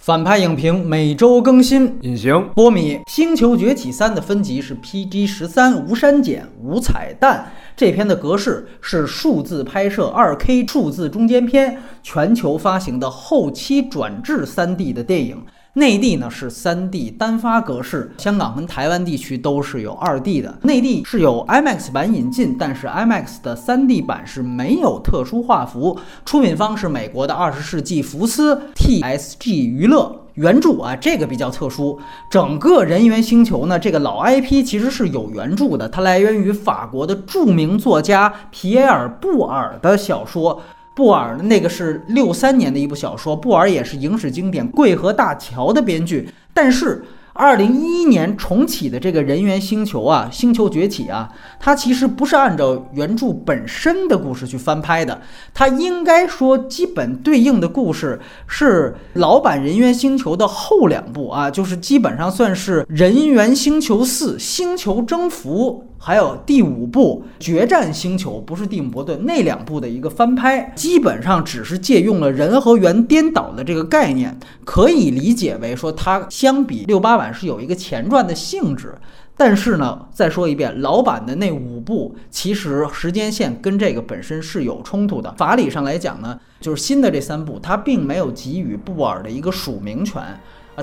反派影评每周更新。隐形波米《星球崛起三》的分级是 PG 十三，无删减，无彩蛋。这篇的格式是数字拍摄二 K 数字中间片，全球发行的后期转制三 D 的电影。内地呢是三 D 单发格式，香港跟台湾地区都是有二 D 的。内地是有 IMAX 版引进，但是 IMAX 的三 D 版是没有特殊画幅。出品方是美国的二十世纪福斯 TSG 娱乐。原著啊，这个比较特殊。整个人猿星球呢，这个老 IP 其实是有原著的，它来源于法国的著名作家皮埃尔·布尔的小说。布尔那个是六三年的一部小说，布尔也是影史经典《贵河大桥》的编剧，但是。二零一一年重启的这个人猿星球啊，星球崛起啊，它其实不是按照原著本身的故事去翻拍的，它应该说基本对应的故事是老版人猿星球的后两部啊，就是基本上算是人猿星球四：星球征服。还有第五部《决战星球》，不是蒂姆·伯顿那两部的一个翻拍，基本上只是借用了人和猿颠倒的这个概念，可以理解为说它相比六八版是有一个前传的性质。但是呢，再说一遍，老版的那五部其实时间线跟这个本身是有冲突的。法理上来讲呢，就是新的这三部它并没有给予布尔的一个署名权。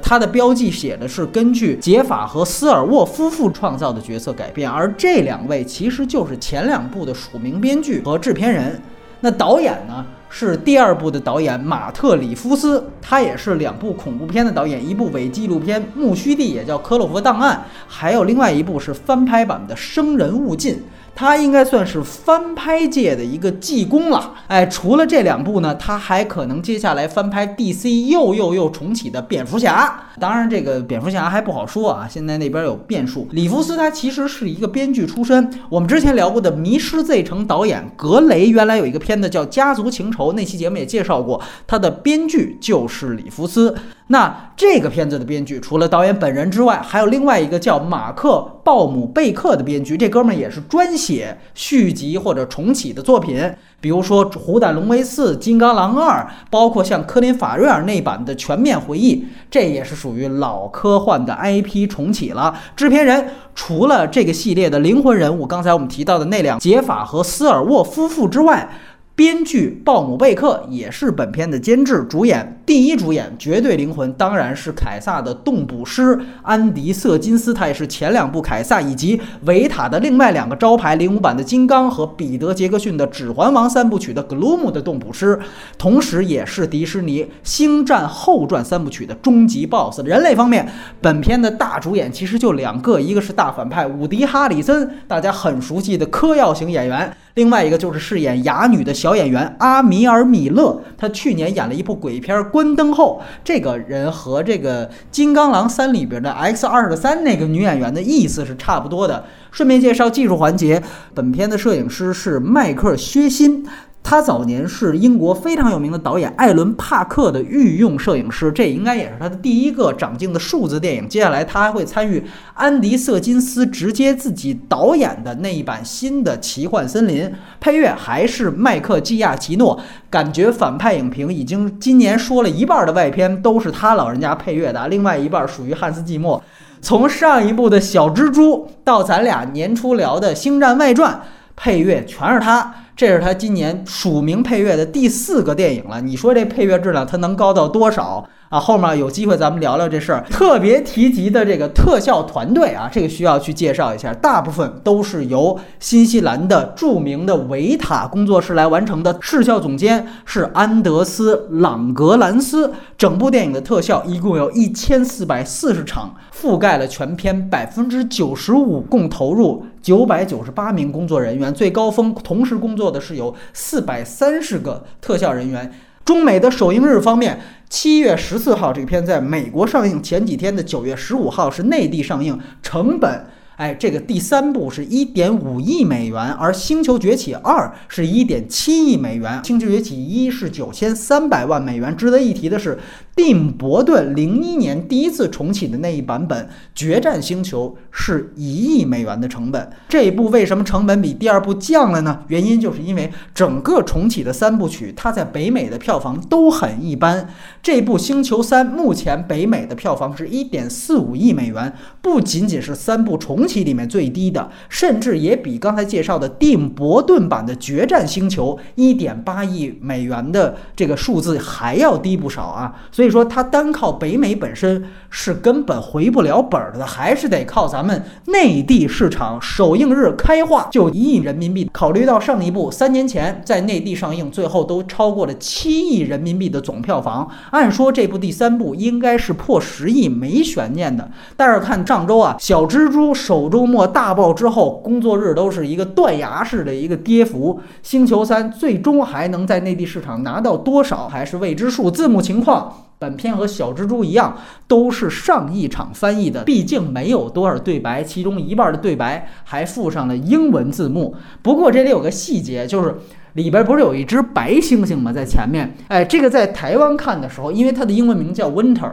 它的标记写的是根据杰法和斯尔沃夫妇创造的角色改变，而这两位其实就是前两部的署名编剧和制片人。那导演呢是第二部的导演马特里夫斯，他也是两部恐怖片的导演，一部伪纪录片《木须地》也叫《科洛弗档案》，还有另外一部是翻拍版的《生人勿近》。他应该算是翻拍界的一个技工了，哎，除了这两部呢，他还可能接下来翻拍 DC 又又又重启的蝙蝠侠。当然，这个蝙蝠侠还不好说啊，现在那边有变数。里弗斯他其实是一个编剧出身，我们之前聊过的《迷失 Z 城》导演格雷，原来有一个片子叫《家族情仇》，那期节目也介绍过，他的编剧就是里弗斯。那这个片子的编剧除了导演本人之外，还有另外一个叫马克·鲍姆贝克的编剧，这哥们儿也是专写续集或者重启的作品，比如说《虎胆龙威四》《金刚狼二》，包括像科林·法瑞尔那版的《全面回忆》，这也是属于老科幻的 IP 重启了。制片人除了这个系列的灵魂人物，刚才我们提到的那两杰法和斯尔沃夫妇之外。编剧鲍姆贝克也是本片的监制、主演。第一主演绝对灵魂当然是凯撒的动捕师安迪·瑟金斯，他也是前两部凯撒以及维塔的另外两个招牌零五版的金刚和彼得·杰克逊的指环王三部曲的 Gloom 的动捕师，同时也是迪士尼星战后传三部曲的终极 BOSS。人类方面，本片的大主演其实就两个，一个是大反派伍迪·哈里森，大家很熟悉的嗑药型演员。另外一个就是饰演哑女的小演员阿米尔·米勒，他去年演了一部鬼片《关灯后》，这个人和这个《金刚狼三》里边的 X 二十三那个女演员的意思是差不多的。顺便介绍技术环节，本片的摄影师是迈克尔·薛辛。他早年是英国非常有名的导演艾伦·帕克的御用摄影师，这应该也是他的第一个长镜的数字电影。接下来他还会参与安迪·瑟金斯直接自己导演的那一版新的《奇幻森林》，配乐还是麦克·基亚奇诺。感觉反派影评已经今年说了一半的外片都是他老人家配乐的，另外一半属于汉斯·季默。从上一部的小蜘蛛到咱俩年初聊的《星战外传》，配乐全是他。这是他今年署名配乐的第四个电影了，你说这配乐质量它能高到多少？啊，后面有机会咱们聊聊这事儿。特别提及的这个特效团队啊，这个需要去介绍一下，大部分都是由新西兰的著名的维塔工作室来完成的。视效总监是安德斯·朗格兰斯。整部电影的特效一共有一千四百四十场，覆盖了全片百分之九十五，共投入九百九十八名工作人员。最高峰同时工作的是有四百三十个特效人员。中美的首映日方面，七月十四号这个片在美国上映，前几天的九月十五号是内地上映。成本哎，这个第三部是一点五亿美元，而《星球崛起二》是一点七亿美元，《星球崛起一》是九千三百万美元。值得一提的是，蒂姆·伯顿零一年第一次重启的那一版本《决战星球》是一亿美元的成本。这一部为什么成本比第二部降了呢？原因就是因为整个重启的三部曲，它在北美的票房都很一般。这部《星球三》目前北美的票房是一点四五亿美元，不仅仅是三部重启里面最低的，甚至也比刚才介绍的蒂姆·伯顿版的《决战星球》一点八亿美元的这个数字还要低不少啊！所以所以说，它单靠北美本身是根本回不了本儿的，还是得靠咱们内地市场。首映日开画就一亿人民币，考虑到上一部三年前在内地上映，最后都超过了七亿人民币的总票房，按说这部第三部应该是破十亿没悬念的。但是看上周啊，小蜘蛛首周末大爆之后，工作日都是一个断崖式的一个跌幅。星球三最终还能在内地市场拿到多少，还是未知数。字幕情况。本片和小蜘蛛一样，都是上一场翻译的，毕竟没有多少对白，其中一半的对白还附上了英文字幕。不过这里有个细节，就是里边不是有一只白猩猩吗？在前面，哎，这个在台湾看的时候，因为它的英文名叫 Winter。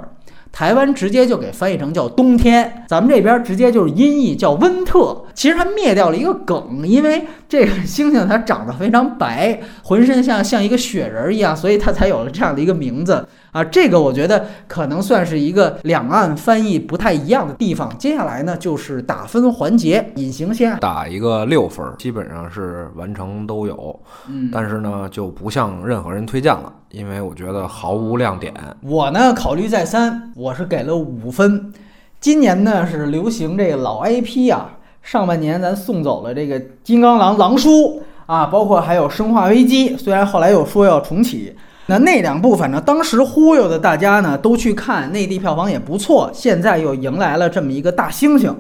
台湾直接就给翻译成叫冬天，咱们这边直接就是音译叫温特。其实它灭掉了一个梗，因为这个猩猩它长得非常白，浑身像像一个雪人一样，所以它才有了这样的一个名字啊。这个我觉得可能算是一个两岸翻译不太一样的地方。接下来呢就是打分环节，隐形先打一个六分，基本上是完成都有，嗯，但是呢就不向任何人推荐了。因为我觉得毫无亮点。我呢考虑再三，我是给了五分。今年呢是流行这个老 IP 啊，上半年咱送走了这个金刚狼狼叔啊，包括还有生化危机，虽然后来又说要重启。那那两部反正当时忽悠的大家呢都去看，内地票房也不错。现在又迎来了这么一个大猩猩。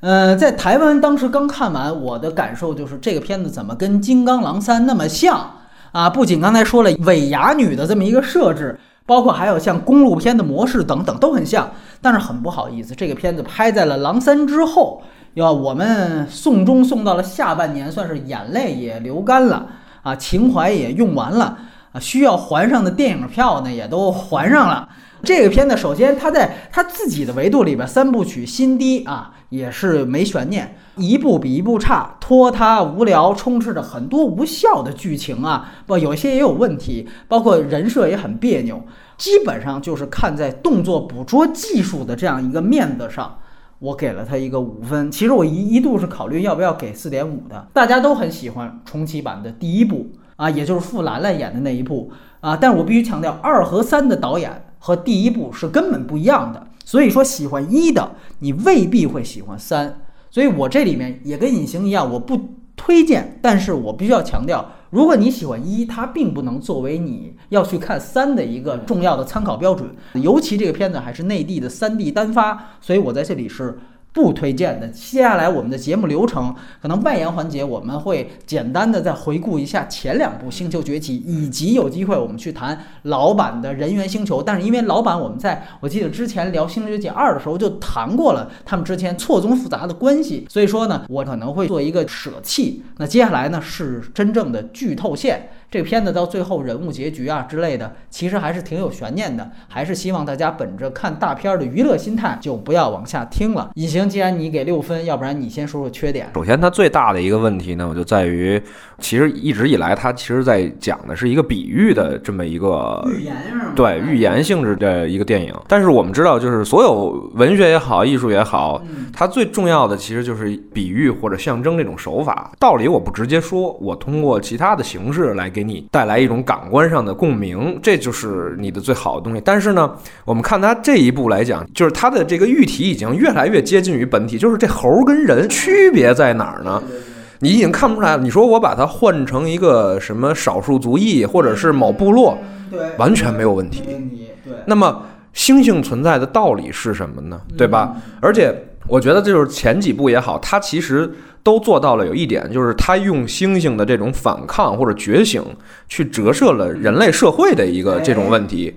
呃，在台湾当时刚看完，我的感受就是这个片子怎么跟金刚狼三那么像？啊，不仅刚才说了伪哑女的这么一个设置，包括还有像公路片的模式等等都很像，但是很不好意思，这个片子拍在了《狼三》之后，要我们送终送到了下半年，算是眼泪也流干了啊，情怀也用完了啊，需要还上的电影票呢也都还上了。这个片子首先它在它自己的维度里边，三部曲新低啊，也是没悬念。一部比一部差，拖沓无聊，充斥着很多无效的剧情啊，不，有些也有问题，包括人设也很别扭。基本上就是看在动作捕捉技术的这样一个面子上，我给了他一个五分。其实我一一度是考虑要不要给四点五的。大家都很喜欢重启版的第一部啊，也就是傅兰兰演的那一部啊，但是我必须强调，二和三的导演和第一部是根本不一样的。所以说，喜欢一的你未必会喜欢三。所以我这里面也跟隐形一样，我不推荐，但是我必须要强调，如果你喜欢一，它并不能作为你要去看三的一个重要的参考标准，尤其这个片子还是内地的三 D 单发，所以我在这里是。不推荐的。接下来我们的节目流程，可能外延环节我们会简单的再回顾一下前两部《星球崛起》，以及有机会我们去谈老版的人猿星球。但是因为老版我们在我记得之前聊《星球崛起二》的时候就谈过了他们之间错综复杂的关系，所以说呢，我可能会做一个舍弃。那接下来呢是真正的剧透线。这个片子到最后人物结局啊之类的，其实还是挺有悬念的。还是希望大家本着看大片的娱乐心态，就不要往下听了。隐形，既然你给六分，要不然你先说说缺点。首先，它最大的一个问题呢，我就在于，其实一直以来它其实在讲的是一个比喻的这么一个寓言对寓言性质的一个电影。但是我们知道，就是所有文学也好，艺术也好，它最重要的其实就是比喻或者象征这种手法。道理我不直接说，我通过其他的形式来给。给你带来一种感官上的共鸣，这就是你的最好的东西。但是呢，我们看它这一步来讲，就是它的这个喻体已经越来越接近于本体。就是这猴跟人区别在哪儿呢？你已经看不出来。你说我把它换成一个什么少数族裔，或者是某部落，对，完全没有问题。对，那么猩猩存在的道理是什么呢？对吧？而且我觉得就是前几部也好，它其实。都做到了有一点，就是他用猩猩的这种反抗或者觉醒，去折射了人类社会的一个这种问题。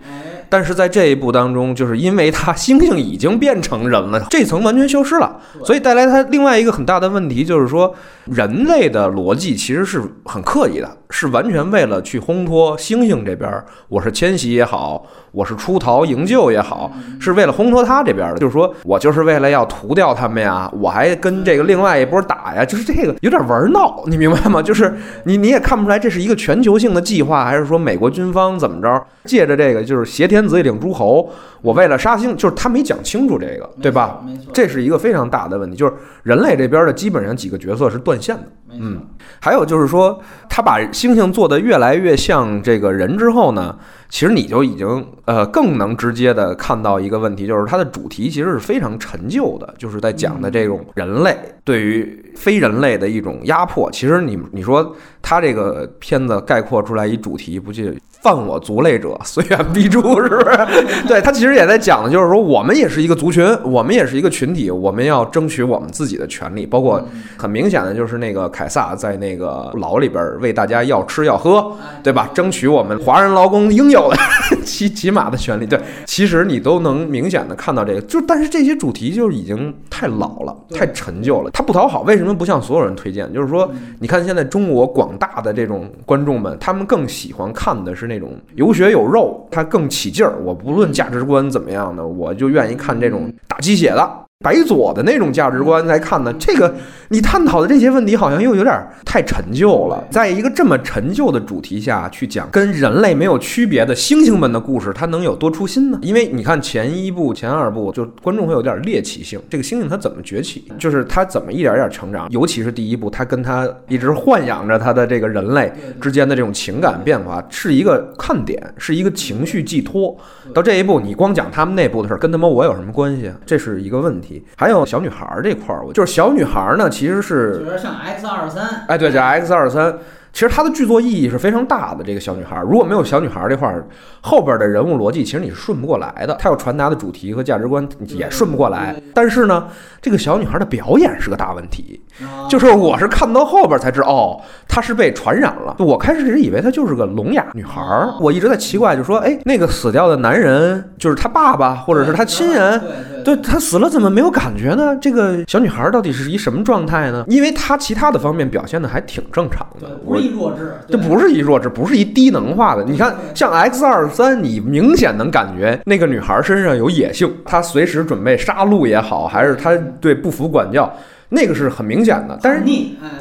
但是在这一步当中，就是因为它猩猩已经变成人了，这层完全消失了，所以带来它另外一个很大的问题，就是说人类的逻辑其实是很刻意的，是完全为了去烘托猩猩这边，我是迁徙也好。我是出逃营救也好，是为了烘托他这边的，就是说我就是为了要屠掉他们呀，我还跟这个另外一波打呀，就是这个有点玩闹，你明白吗？就是你你也看不出来这是一个全球性的计划，还是说美国军方怎么着借着这个就是挟天子以令诸侯，我为了杀星，就是他没讲清楚这个，对吧？没错，这是一个非常大的问题，就是人类这边的基本上几个角色是断线的。嗯，还有就是说，他把猩猩做的越来越像这个人之后呢，其实你就已经呃更能直接的看到一个问题，就是它的主题其实是非常陈旧的，就是在讲的这种人类对于非人类的一种压迫。其实你你说他这个片子概括出来一主题，不就犯我族类者，虽远必诛，是不是？对他其实也在讲的就是说，我们也是一个族群，我们也是一个群体，我们要争取我们自己的权利，包括很明显的就是那个凯撒在那个牢里边为大家要吃要喝，对吧？争取我们华人劳工应有的骑骑马的权利。对，其实你都能明显的看到这个，就但是这些主题就已经太老了，太陈旧了，他不讨好。为什么不向所有人推荐？就是说，你看现在中国广大的这种观众们，他们更喜欢看的是那种有血有肉，他更起劲儿。我不论价值观怎么样的，我就愿意看这种打鸡血的。白左的那种价值观来看呢，这个你探讨的这些问题好像又有点太陈旧了。在一个这么陈旧的主题下去讲跟人类没有区别的猩猩们的故事，它能有多出新呢？因为你看前一部、前二部，就观众会有点猎奇性。这个猩猩它怎么崛起？就是它怎么一点点成长？尤其是第一部，它跟它一直豢养着它的这个人类之间的这种情感变化，是一个看点，是一个情绪寄托。到这一步，你光讲他们内部的事儿，跟他妈我有什么关系？这是一个问题。还有小女孩儿这块儿，我就是小女孩儿呢，其实是有点像 X 二三，哎，对，叫 X 二三。其实它的剧作意义是非常大的。这个小女孩儿，如果没有小女孩儿这块儿，后边的人物逻辑其实你是顺不过来的。她要传达的主题和价值观也顺不过来。但是呢，这个小女孩的表演是个大问题。就是我是看到后边才知道，哦，她是被传染了。我开始以为她就是个聋哑女孩儿，我一直在奇怪，就说，哎，那个死掉的男人就是她爸爸或者是她亲人，对她死了怎么没有感觉呢？这个小女孩到底是一什么状态呢？因为她其他的方面表现的还挺正常的。不是一弱智，这不是一弱智，不是一低能化的。你看，像 X 二三，你明显能感觉那个女孩身上有野性，她随时准备杀戮也好，还是她对不服管教。那个是很明显的，但是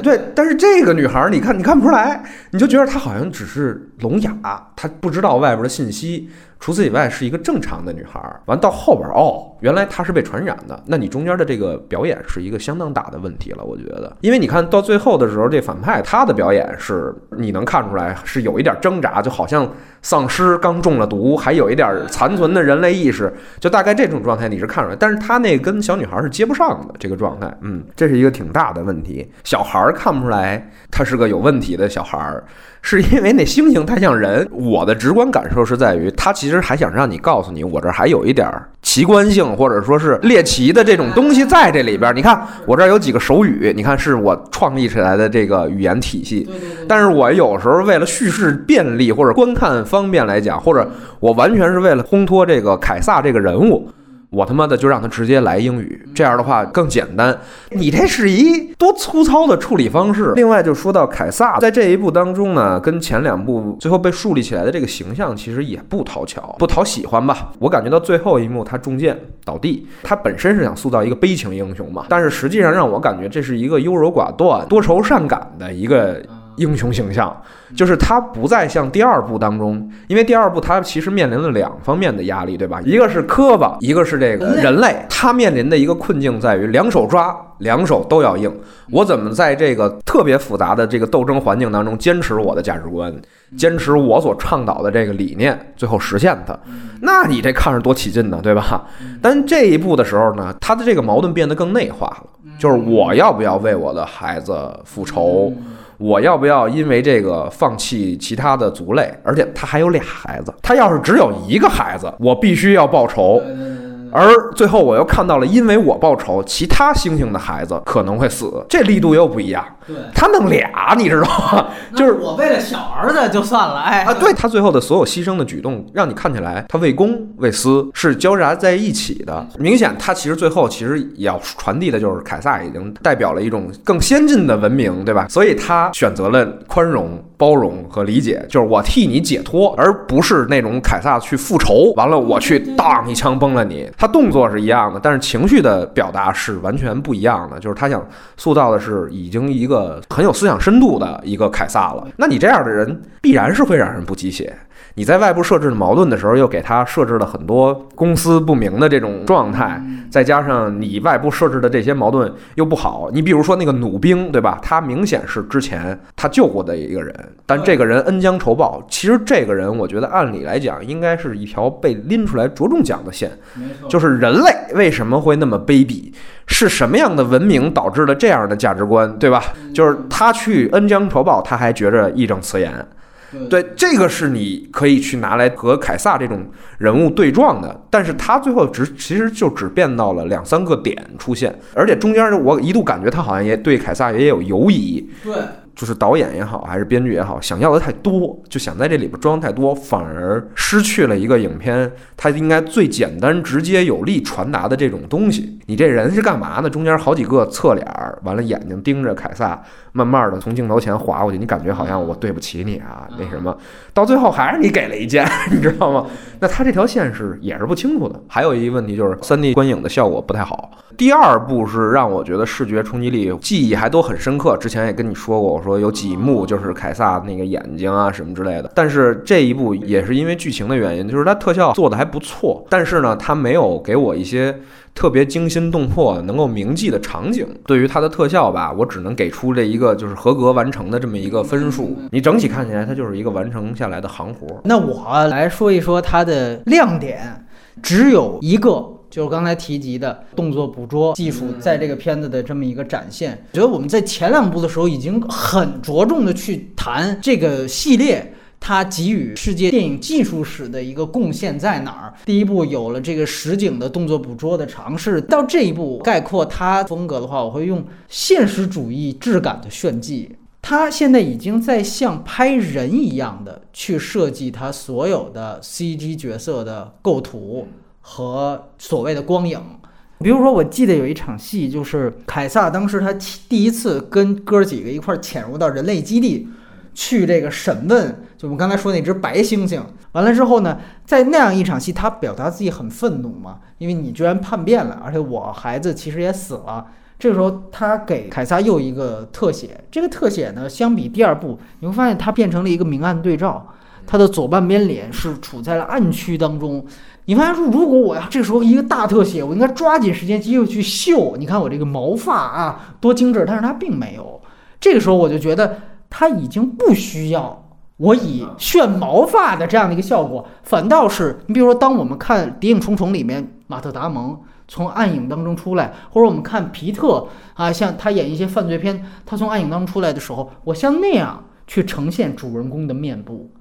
对，但是这个女孩，你看你看不出来，你就觉得她好像只是聋哑，她不知道外边的信息。除此以外，是一个正常的女孩。完到后边哦，原来她是被传染的。那你中间的这个表演是一个相当大的问题了，我觉得。因为你看到最后的时候，这反派他的表演是你能看出来是有一点挣扎，就好像丧尸刚中了毒，还有一点残存的人类意识，就大概这种状态你是看出来。但是他那跟小女孩是接不上的这个状态，嗯，这是一个挺大的问题。小孩看不出来他是个有问题的小孩。是因为那猩猩太像人，我的直观感受是在于，他其实还想让你告诉你，我这还有一点奇观性，或者说是猎奇的这种东西在这里边。你看，我这儿有几个手语，你看是我创立起来的这个语言体系。但是我有时候为了叙事便利或者观看方便来讲，或者我完全是为了烘托这个凯撒这个人物。我他妈的就让他直接来英语，这样的话更简单。你这是一多粗糙的处理方式。另外，就说到凯撒在这一部当中呢，跟前两部最后被树立起来的这个形象其实也不讨巧，不讨喜欢吧？我感觉到最后一幕他中箭倒地，他本身是想塑造一个悲情英雄嘛，但是实际上让我感觉这是一个优柔寡断、多愁善感的一个。英雄形象，就是他不再像第二部当中，因为第二部他其实面临了两方面的压力，对吧？一个是磕巴，一个是这个人类，他面临的一个困境在于两手抓，两手都要硬。我怎么在这个特别复杂的这个斗争环境当中坚持我的价值观，坚持我所倡导的这个理念，最后实现它？那你这看着多起劲呢，对吧？但这一步的时候呢，他的这个矛盾变得更内化了，就是我要不要为我的孩子复仇？我要不要因为这个放弃其他的族类？而且他还有俩孩子，他要是只有一个孩子，我必须要报仇。而最后我又看到了，因为我报仇，其他猩猩的孩子可能会死，这力度又不一样。对，他弄俩，你知道吗？就是我为了小儿子就算了，哎啊，对他最后的所有牺牲的举动，让你看起来他为公为私是交杂在一起的。明显，他其实最后其实也要传递的就是凯撒已经代表了一种更先进的文明，对吧？所以他选择了宽容、包容和理解，就是我替你解脱，而不是那种凯撒去复仇，完了我去当一枪崩了你。他动作是一样的，但是情绪的表达是完全不一样的。就是他想塑造的是已经一个。很有思想深度的一个凯撒了，那你这样的人必然是会让人不鸡血。你在外部设置的矛盾的时候，又给他设置了很多公私不明的这种状态，再加上你外部设置的这些矛盾又不好。你比如说那个弩兵，对吧？他明显是之前他救过的一个人，但这个人恩将仇报。其实这个人，我觉得按理来讲，应该是一条被拎出来着重讲的线，就是人类为什么会那么卑鄙，是什么样的文明导致了这样的价值观，对吧？就是他去恩将仇报，他还觉着义正辞严。对，这个是你可以去拿来和凯撒这种人物对撞的，但是他最后只其实就只变到了两三个点出现，而且中间我一度感觉他好像也对凯撒也有犹疑。对。就是导演也好，还是编剧也好，想要的太多，就想在这里边装太多，反而失去了一个影片它应该最简单、直接、有力传达的这种东西。你这人是干嘛呢？中间好几个侧脸儿，完了眼睛盯着凯撒，慢慢的从镜头前滑过去，你感觉好像我对不起你啊，那什么，到最后还是你给了一剑，你知道吗？那他这条线是也是不清楚的。还有一个问题就是三 D 观影的效果不太好。第二部是让我觉得视觉冲击力、记忆还都很深刻。之前也跟你说过，我说有几幕就是凯撒那个眼睛啊什么之类的。但是这一部也是因为剧情的原因，就是它特效做的还不错，但是呢，它没有给我一些特别惊心动魄、能够铭记的场景。对于它的特效吧，我只能给出这一个就是合格完成的这么一个分数。你整体看起来，它就是一个完成下来的行活。那我来说一说它的亮点，只有一个。就是刚才提及的动作捕捉技术，在这个片子的这么一个展现，我觉得我们在前两部的时候已经很着重的去谈这个系列它给予世界电影技术史的一个贡献在哪儿。第一部有了这个实景的动作捕捉的尝试，到这一步概括它风格的话，我会用现实主义质感的炫技。他现在已经在像拍人一样的去设计他所有的 CG 角色的构图。和所谓的光影，比如说，我记得有一场戏，就是凯撒当时他第一次跟哥几个一块潜入到人类基地，去这个审问，就我们刚才说那只白猩猩。完了之后呢，在那样一场戏，他表达自己很愤怒嘛，因为你居然叛变了，而且我孩子其实也死了。这个时候，他给凯撒又一个特写，这个特写呢，相比第二部，你会发现它变成了一个明暗对照，他的左半边脸是处在了暗区当中。你发现说，如果我要这时候一个大特写，我应该抓紧时间机会去秀。你看我这个毛发啊，多精致，但是它并没有。这个时候我就觉得他已经不需要我以炫毛发的这样的一个效果，反倒是你比如说，当我们看《谍影重重》里面马特·达蒙从暗影当中出来，或者我们看皮特啊，像他演一些犯罪片，他从暗影当中出来的时候，我像那样去呈现主人公的面部，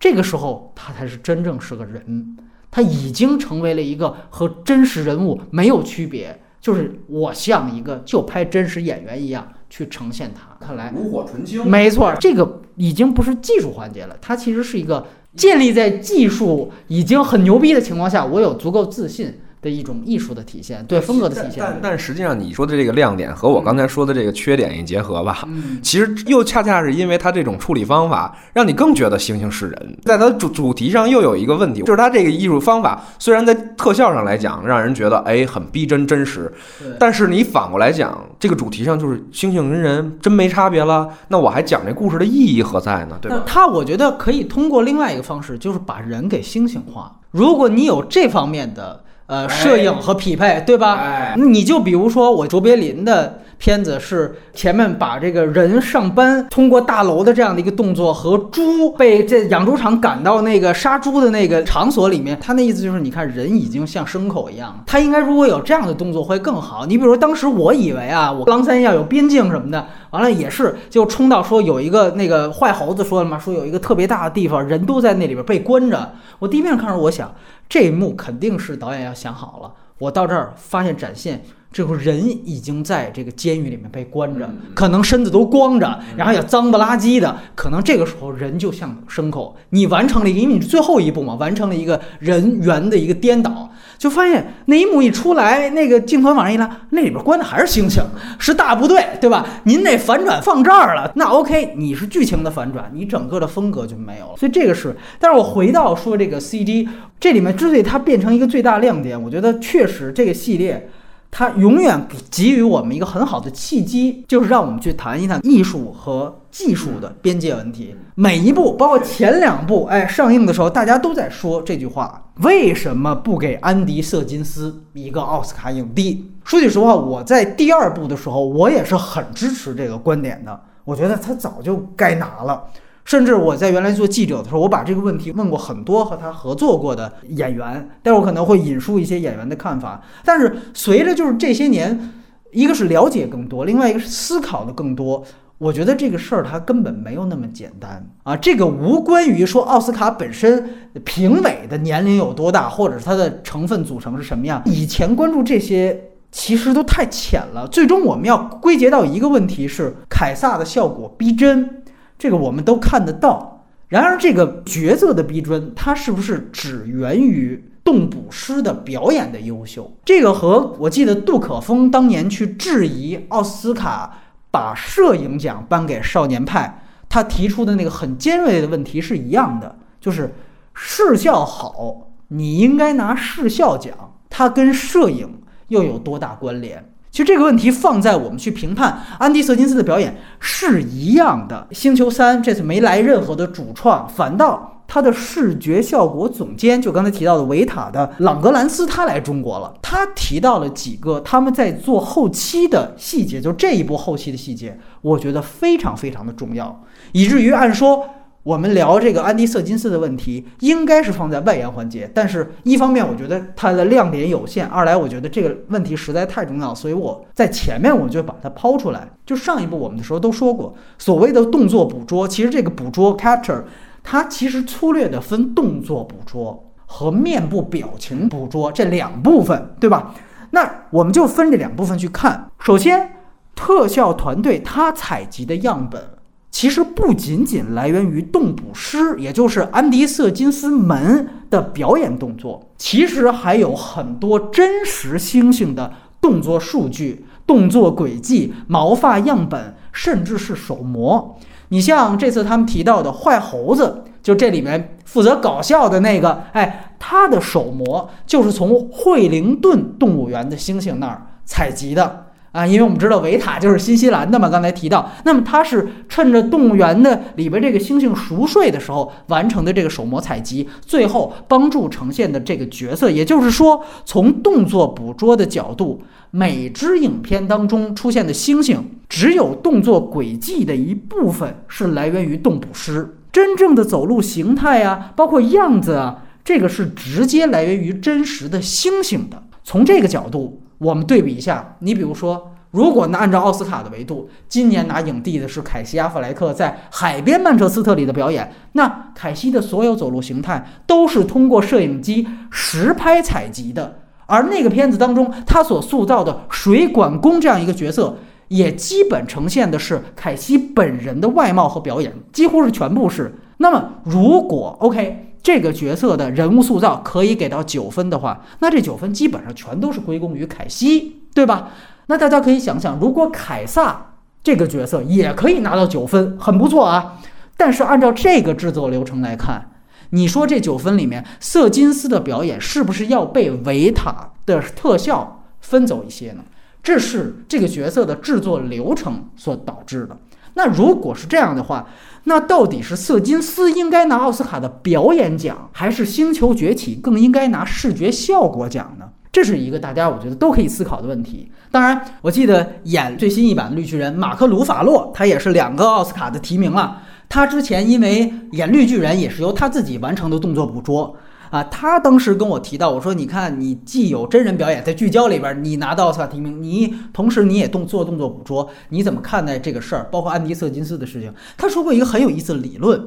这个时候他才是真正是个人。他已经成为了一个和真实人物没有区别，就是我像一个就拍真实演员一样去呈现它。看来炉火纯青，没错，这个已经不是技术环节了，它其实是一个建立在技术已经很牛逼的情况下，我有足够自信。的一种艺术的体现，对风格的体现。但但实际上，你说的这个亮点和我刚才说的这个缺点一结合吧，其实又恰恰是因为它这种处理方法，让你更觉得猩猩是人。在它主主题上又有一个问题，就是它这个艺术方法虽然在特效上来讲让人觉得哎很逼真真实，但是你反过来讲，这个主题上就是猩猩跟人真没差别了，那我还讲这故事的意义何在呢？对吧？它我觉得可以通过另外一个方式，就是把人给猩猩化。如果你有这方面的。呃，摄影和匹配，对吧？你就比如说我卓别林的片子是前面把这个人上班通过大楼的这样的一个动作和猪被这养猪场赶到那个杀猪的那个场所里面，他那意思就是你看人已经像牲口一样了，他应该如果有这样的动作会更好。你比如当时我以为啊，我狼三要有边境什么的，完了也是就冲到说有一个那个坏猴子说了嘛，说有一个特别大的地方，人都在那里边被关着。我第一遍看着我想这一幕肯定是导演要想好了。我到这儿发现展现，这个人已经在这个监狱里面被关着，可能身子都光着，然后也脏不拉几的，可能这个时候人就像牲口。你完成了一个，因为你最后一步嘛，完成了一个人猿的一个颠倒，就发现那一幕一出来，那个镜头往上一拉，那里边关的还是猩猩，是大部队，对吧？您那反转放这儿了，那 OK，你是剧情的反转，你整个的风格就没有了。所以这个是，但是我回到说这个 CG。这里面之所以它变成一个最大亮点，我觉得确实这个系列，它永远给予我们一个很好的契机，就是让我们去谈一谈艺术和技术的边界问题。每一部，包括前两部，哎，上映的时候大家都在说这句话：为什么不给安迪·瑟金斯一个奥斯卡影帝？说句实话，我在第二部的时候，我也是很支持这个观点的。我觉得他早就该拿了。甚至我在原来做记者的时候，我把这个问题问过很多和他合作过的演员，但我可能会引述一些演员的看法。但是随着就是这些年，一个是了解更多，另外一个是思考的更多，我觉得这个事儿它根本没有那么简单啊！这个无关于说奥斯卡本身评委的年龄有多大，或者是它的成分组成是什么样。以前关注这些其实都太浅了。最终我们要归结到一个问题是：凯撒的效果逼真。这个我们都看得到，然而这个角色的逼真，它是不是只源于动捕师的表演的优秀？这个和我记得杜可风当年去质疑奥斯卡把摄影奖颁给《少年派》，他提出的那个很尖锐的问题是一样的，就是视效好，你应该拿视效奖，它跟摄影又有多大关联？其实这个问题放在我们去评判安迪·瑟金斯的表演是一样的。星球三这次没来任何的主创，反倒他的视觉效果总监，就刚才提到的维塔的朗格兰斯，他来中国了。他提到了几个他们在做后期的细节，就这一波后期的细节，我觉得非常非常的重要，以至于按说。我们聊这个安迪·瑟金斯的问题，应该是放在外延环节。但是，一方面我觉得它的亮点有限；二来我觉得这个问题实在太重要，所以我在前面我就把它抛出来。就上一部我们的时候都说过，所谓的动作捕捉，其实这个捕捉 （capture） 它其实粗略的分动作捕捉和面部表情捕捉这两部分，对吧？那我们就分这两部分去看。首先，特效团队它采集的样本。其实不仅仅来源于动捕师，也就是安迪·瑟金斯门的表演动作，其实还有很多真实猩猩的动作数据、动作轨迹、毛发样本，甚至是手模。你像这次他们提到的坏猴子，就这里面负责搞笑的那个，哎，他的手模就是从惠灵顿动物园的猩猩那儿采集的。啊，因为我们知道维塔就是新西兰的嘛，刚才提到，那么他是趁着动物园的里边这个猩猩熟睡的时候完成的这个手模采集，最后帮助呈现的这个角色。也就是说，从动作捕捉的角度，每支影片当中出现的猩猩，只有动作轨迹的一部分是来源于动捕师，真正的走路形态啊，包括样子啊，这个是直接来源于真实的猩猩的。从这个角度。我们对比一下，你比如说，如果按照奥斯卡的维度，今年拿影帝的是凯西·阿弗莱克在《海边曼彻斯特》里的表演，那凯西的所有走路形态都是通过摄影机实拍采集的，而那个片子当中他所塑造的水管工这样一个角色，也基本呈现的是凯西本人的外貌和表演，几乎是全部是。那么，如果 OK。这个角色的人物塑造可以给到九分的话，那这九分基本上全都是归功于凯西，对吧？那大家可以想想，如果凯撒这个角色也可以拿到九分，很不错啊。但是按照这个制作流程来看，你说这九分里面，瑟金斯的表演是不是要被维塔的特效分走一些呢？这是这个角色的制作流程所导致的。那如果是这样的话，那到底是瑟金斯应该拿奥斯卡的表演奖，还是《星球崛起》更应该拿视觉效果奖呢？这是一个大家我觉得都可以思考的问题。当然，我记得演最新一版绿巨人马克·鲁法洛，他也是两个奥斯卡的提名了。他之前因为演绿巨人也是由他自己完成的动作捕捉啊。他当时跟我提到，我说：“你看，你既有真人表演在聚焦里边，你拿到奥斯卡提名，你同时你也动做动作捕捉，你怎么看待这个事儿？包括安迪·瑟金斯的事情。”他说过一个很有意思的理论，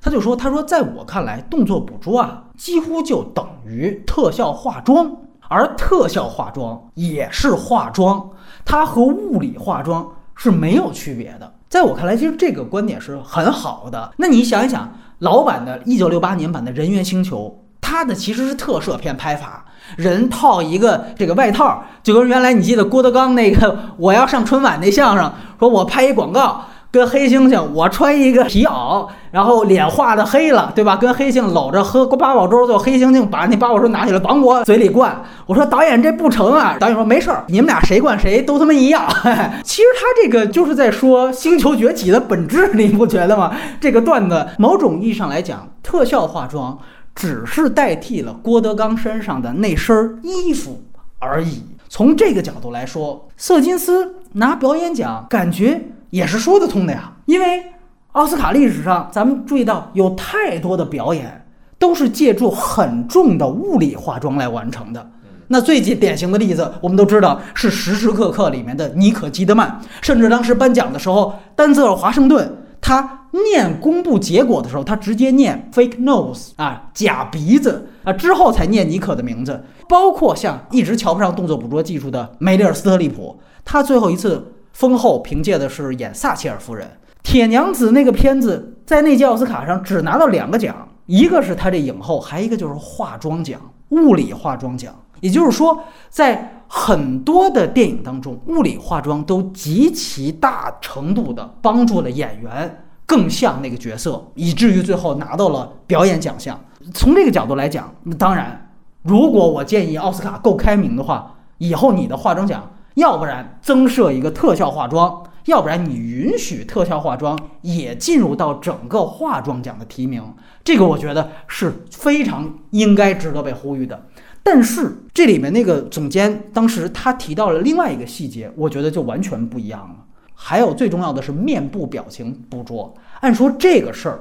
他就说：“他说在我看来，动作捕捉啊，几乎就等于特效化妆。”而特效化妆也是化妆，它和物理化妆是没有区别的。在我看来，其实这个观点是很好的。那你想一想，老版的1968年版的《人猿星球》，它的其实是特摄片拍法，人套一个这个外套，就跟原来你记得郭德纲那个我要上春晚那相声，说我拍一广告。跟黑猩猩，我穿一个皮袄，然后脸画的黑了，对吧？跟黑猩搂着喝八宝粥，就黑猩猩把那八宝粥拿起来往我嘴里灌。我说导演这不成啊！导演说没事儿，你们俩谁灌谁都他妈一样。其实他这个就是在说《星球崛起》的本质，你不觉得吗？这个段子某种意义上来讲，特效化妆只是代替了郭德纲身上的那身衣服而已。从这个角度来说，瑟金斯拿表演奖，感觉。也是说得通的呀，因为奥斯卡历史上，咱们注意到有太多的表演都是借助很重的物理化妆来完成的。那最典型的例子，我们都知道是时时刻刻里面的尼可基德曼，甚至当时颁奖的时候，丹泽尔华盛顿他念公布结果的时候，他直接念 fake nose 啊，假鼻子啊，之后才念尼可的名字。包括像一直瞧不上动作捕捉技术的梅丽尔·斯特利普，他最后一次。封后凭借的是演撒切尔夫人，铁娘子那个片子在那届奥斯卡上只拿到两个奖，一个是他这影后，还一个就是化妆奖，物理化妆奖。也就是说，在很多的电影当中，物理化妆都极其大程度的帮助了演员更像那个角色，以至于最后拿到了表演奖项。从这个角度来讲，那当然，如果我建议奥斯卡够开明的话，以后你的化妆奖。要不然增设一个特效化妆，要不然你允许特效化妆也进入到整个化妆奖的提名，这个我觉得是非常应该值得被呼吁的。但是这里面那个总监当时他提到了另外一个细节，我觉得就完全不一样了。还有最重要的是面部表情捕捉，按说这个事儿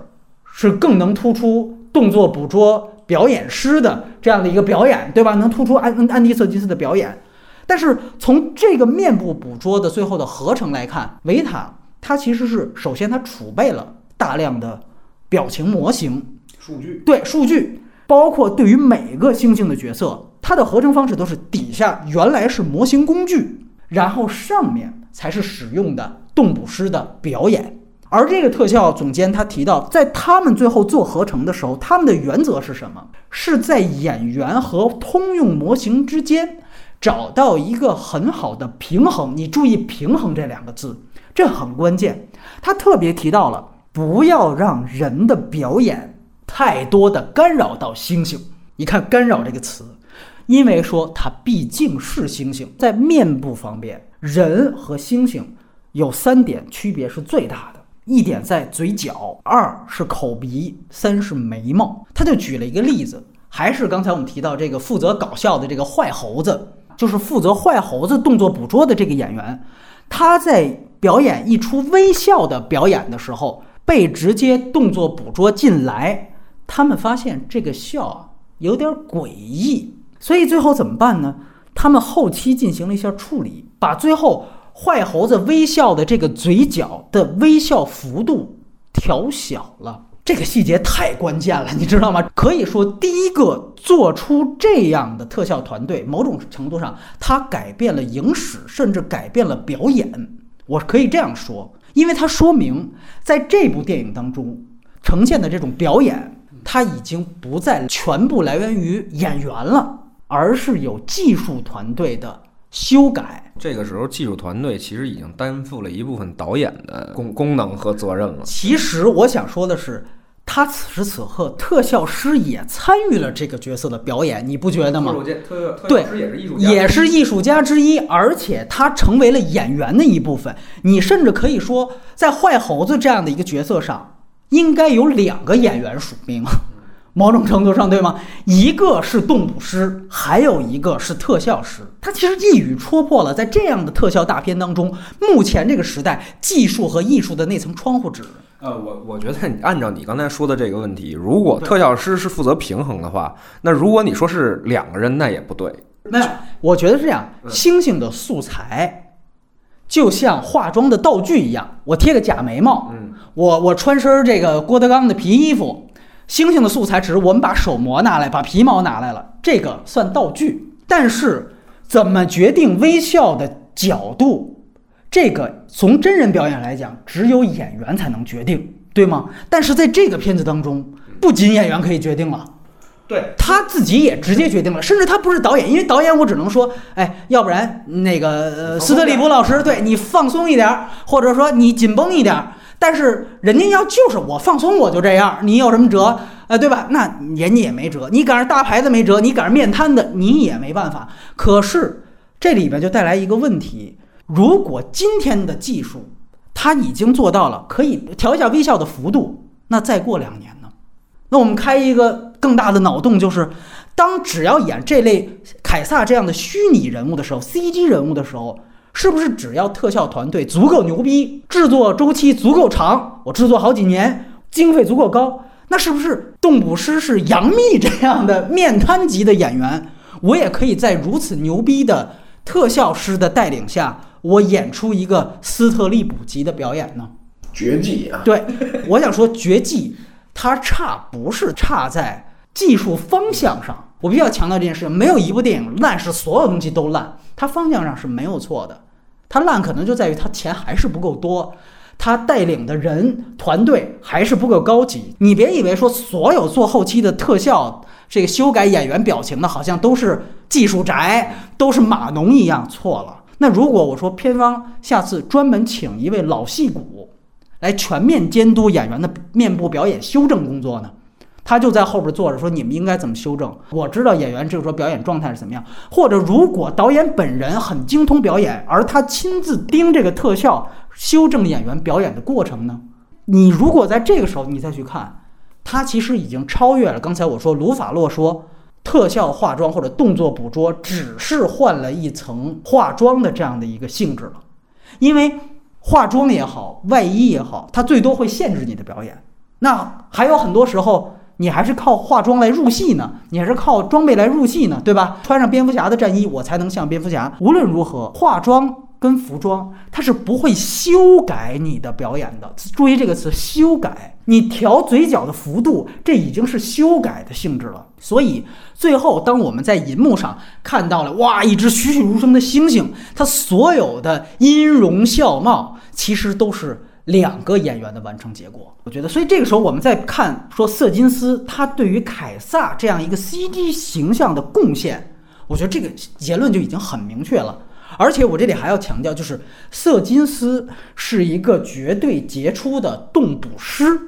是更能突出动作捕捉表演师的这样的一个表演，对吧？能突出安安迪瑟金斯的表演。但是从这个面部捕捉的最后的合成来看，维塔它其实是首先它储备了大量的表情模型数据，对数据，包括对于每个猩猩的角色，它的合成方式都是底下原来是模型工具，然后上面才是使用的动捕师的表演。而这个特效总监他提到，在他们最后做合成的时候，他们的原则是什么？是在演员和通用模型之间。找到一个很好的平衡，你注意“平衡”这两个字，这很关键。他特别提到了，不要让人的表演太多的干扰到猩猩。你看“干扰”这个词，因为说它毕竟是猩猩，在面部方面，人和猩猩有三点区别是最大的，一点在嘴角，二是口鼻，三是眉毛。他就举了一个例子，还是刚才我们提到这个负责搞笑的这个坏猴子。就是负责坏猴子动作捕捉的这个演员，他在表演一出微笑的表演的时候，被直接动作捕捉进来，他们发现这个笑啊有点诡异，所以最后怎么办呢？他们后期进行了一下处理，把最后坏猴子微笑的这个嘴角的微笑幅度调小了。这个细节太关键了，你知道吗？可以说，第一个做出这样的特效团队，某种程度上，它改变了影史，甚至改变了表演。我可以这样说，因为它说明，在这部电影当中呈现的这种表演，它已经不再全部来源于演员了，而是有技术团队的。修改这个时候，技术团队其实已经担负了一部分导演的功功能和责任了。其实我想说的是，他此时此刻，特效师也参与了这个角色的表演，你不觉得吗？对，也是艺术家之一，而且他成为了演员的一部分。你甚至可以说，在坏猴子这样的一个角色上，应该有两个演员署名。某种程度上，对吗？一个是动捕师，还有一个是特效师。他其实一语戳破了，在这样的特效大片当中，目前这个时代技术和艺术的那层窗户纸。呃，我我觉得你按照你刚才说的这个问题，如果特效师是负责平衡的话，那如果你说是两个人，那也不对。没有，我觉得是这样。星星的素材就像化妆的道具一样，我贴个假眉毛，嗯，我我穿身这个郭德纲的皮衣服。星星的素材只是我们把手模拿来，把皮毛拿来了，这个算道具。但是怎么决定微笑的角度，这个从真人表演来讲，只有演员才能决定，对吗？但是在这个片子当中，不仅演员可以决定了。对他自己也直接决定了，甚至他不是导演，因为导演我只能说，哎，要不然那个呃斯特里普老师，对你放松一点儿，或者说你紧绷一点儿。但是人家要就是我放松我就这样，你有什么辙？呃，对吧？那人家也没辙，你赶上大牌子没辙，你赶上面瘫的你也没办法。可是这里边就带来一个问题：如果今天的技术它已经做到了可以调一下微笑的幅度，那再过两年呢？那我们开一个更大的脑洞，就是当只要演这类凯撒这样的虚拟人物的时候，CG 人物的时候，是不是只要特效团队足够牛逼，制作周期足够长，我制作好几年，经费足够高，那是不是动捕师是杨幂这样的面瘫级的演员，我也可以在如此牛逼的特效师的带领下，我演出一个斯特利普级的表演呢？绝技啊！对，我想说绝技。它差不是差在技术方向上，我必须要强调这件事情。没有一部电影烂是所有东西都烂，它方向上是没有错的。它烂可能就在于它钱还是不够多，它带领的人团队还是不够高级。你别以为说所有做后期的特效、这个修改演员表情的，好像都是技术宅，都是码农一样，错了。那如果我说片方下次专门请一位老戏骨。来全面监督演员的面部表演修正工作呢？他就在后边坐着说：“你们应该怎么修正？”我知道演员这个时候表演状态是怎么样。或者如果导演本人很精通表演，而他亲自盯这个特效修正演员表演的过程呢？你如果在这个时候你再去看，他其实已经超越了刚才我说卢法洛说特效化妆或者动作捕捉只是换了一层化妆的这样的一个性质了，因为。化妆也好，外衣也好，它最多会限制你的表演。那还有很多时候，你还是靠化妆来入戏呢，你还是靠装备来入戏呢，对吧？穿上蝙蝠侠的战衣，我才能像蝙蝠侠。无论如何，化妆。跟服装，它是不会修改你的表演的。注意这个词“修改”，你调嘴角的幅度，这已经是修改的性质了。所以最后，当我们在银幕上看到了哇，一只栩栩如生的星星，它所有的音容笑貌，其实都是两个演员的完成结果。我觉得，所以这个时候我们再看说瑟金斯他对于凯撒这样一个 CD 形象的贡献，我觉得这个结论就已经很明确了。而且我这里还要强调，就是瑟金斯是一个绝对杰出的动捕师，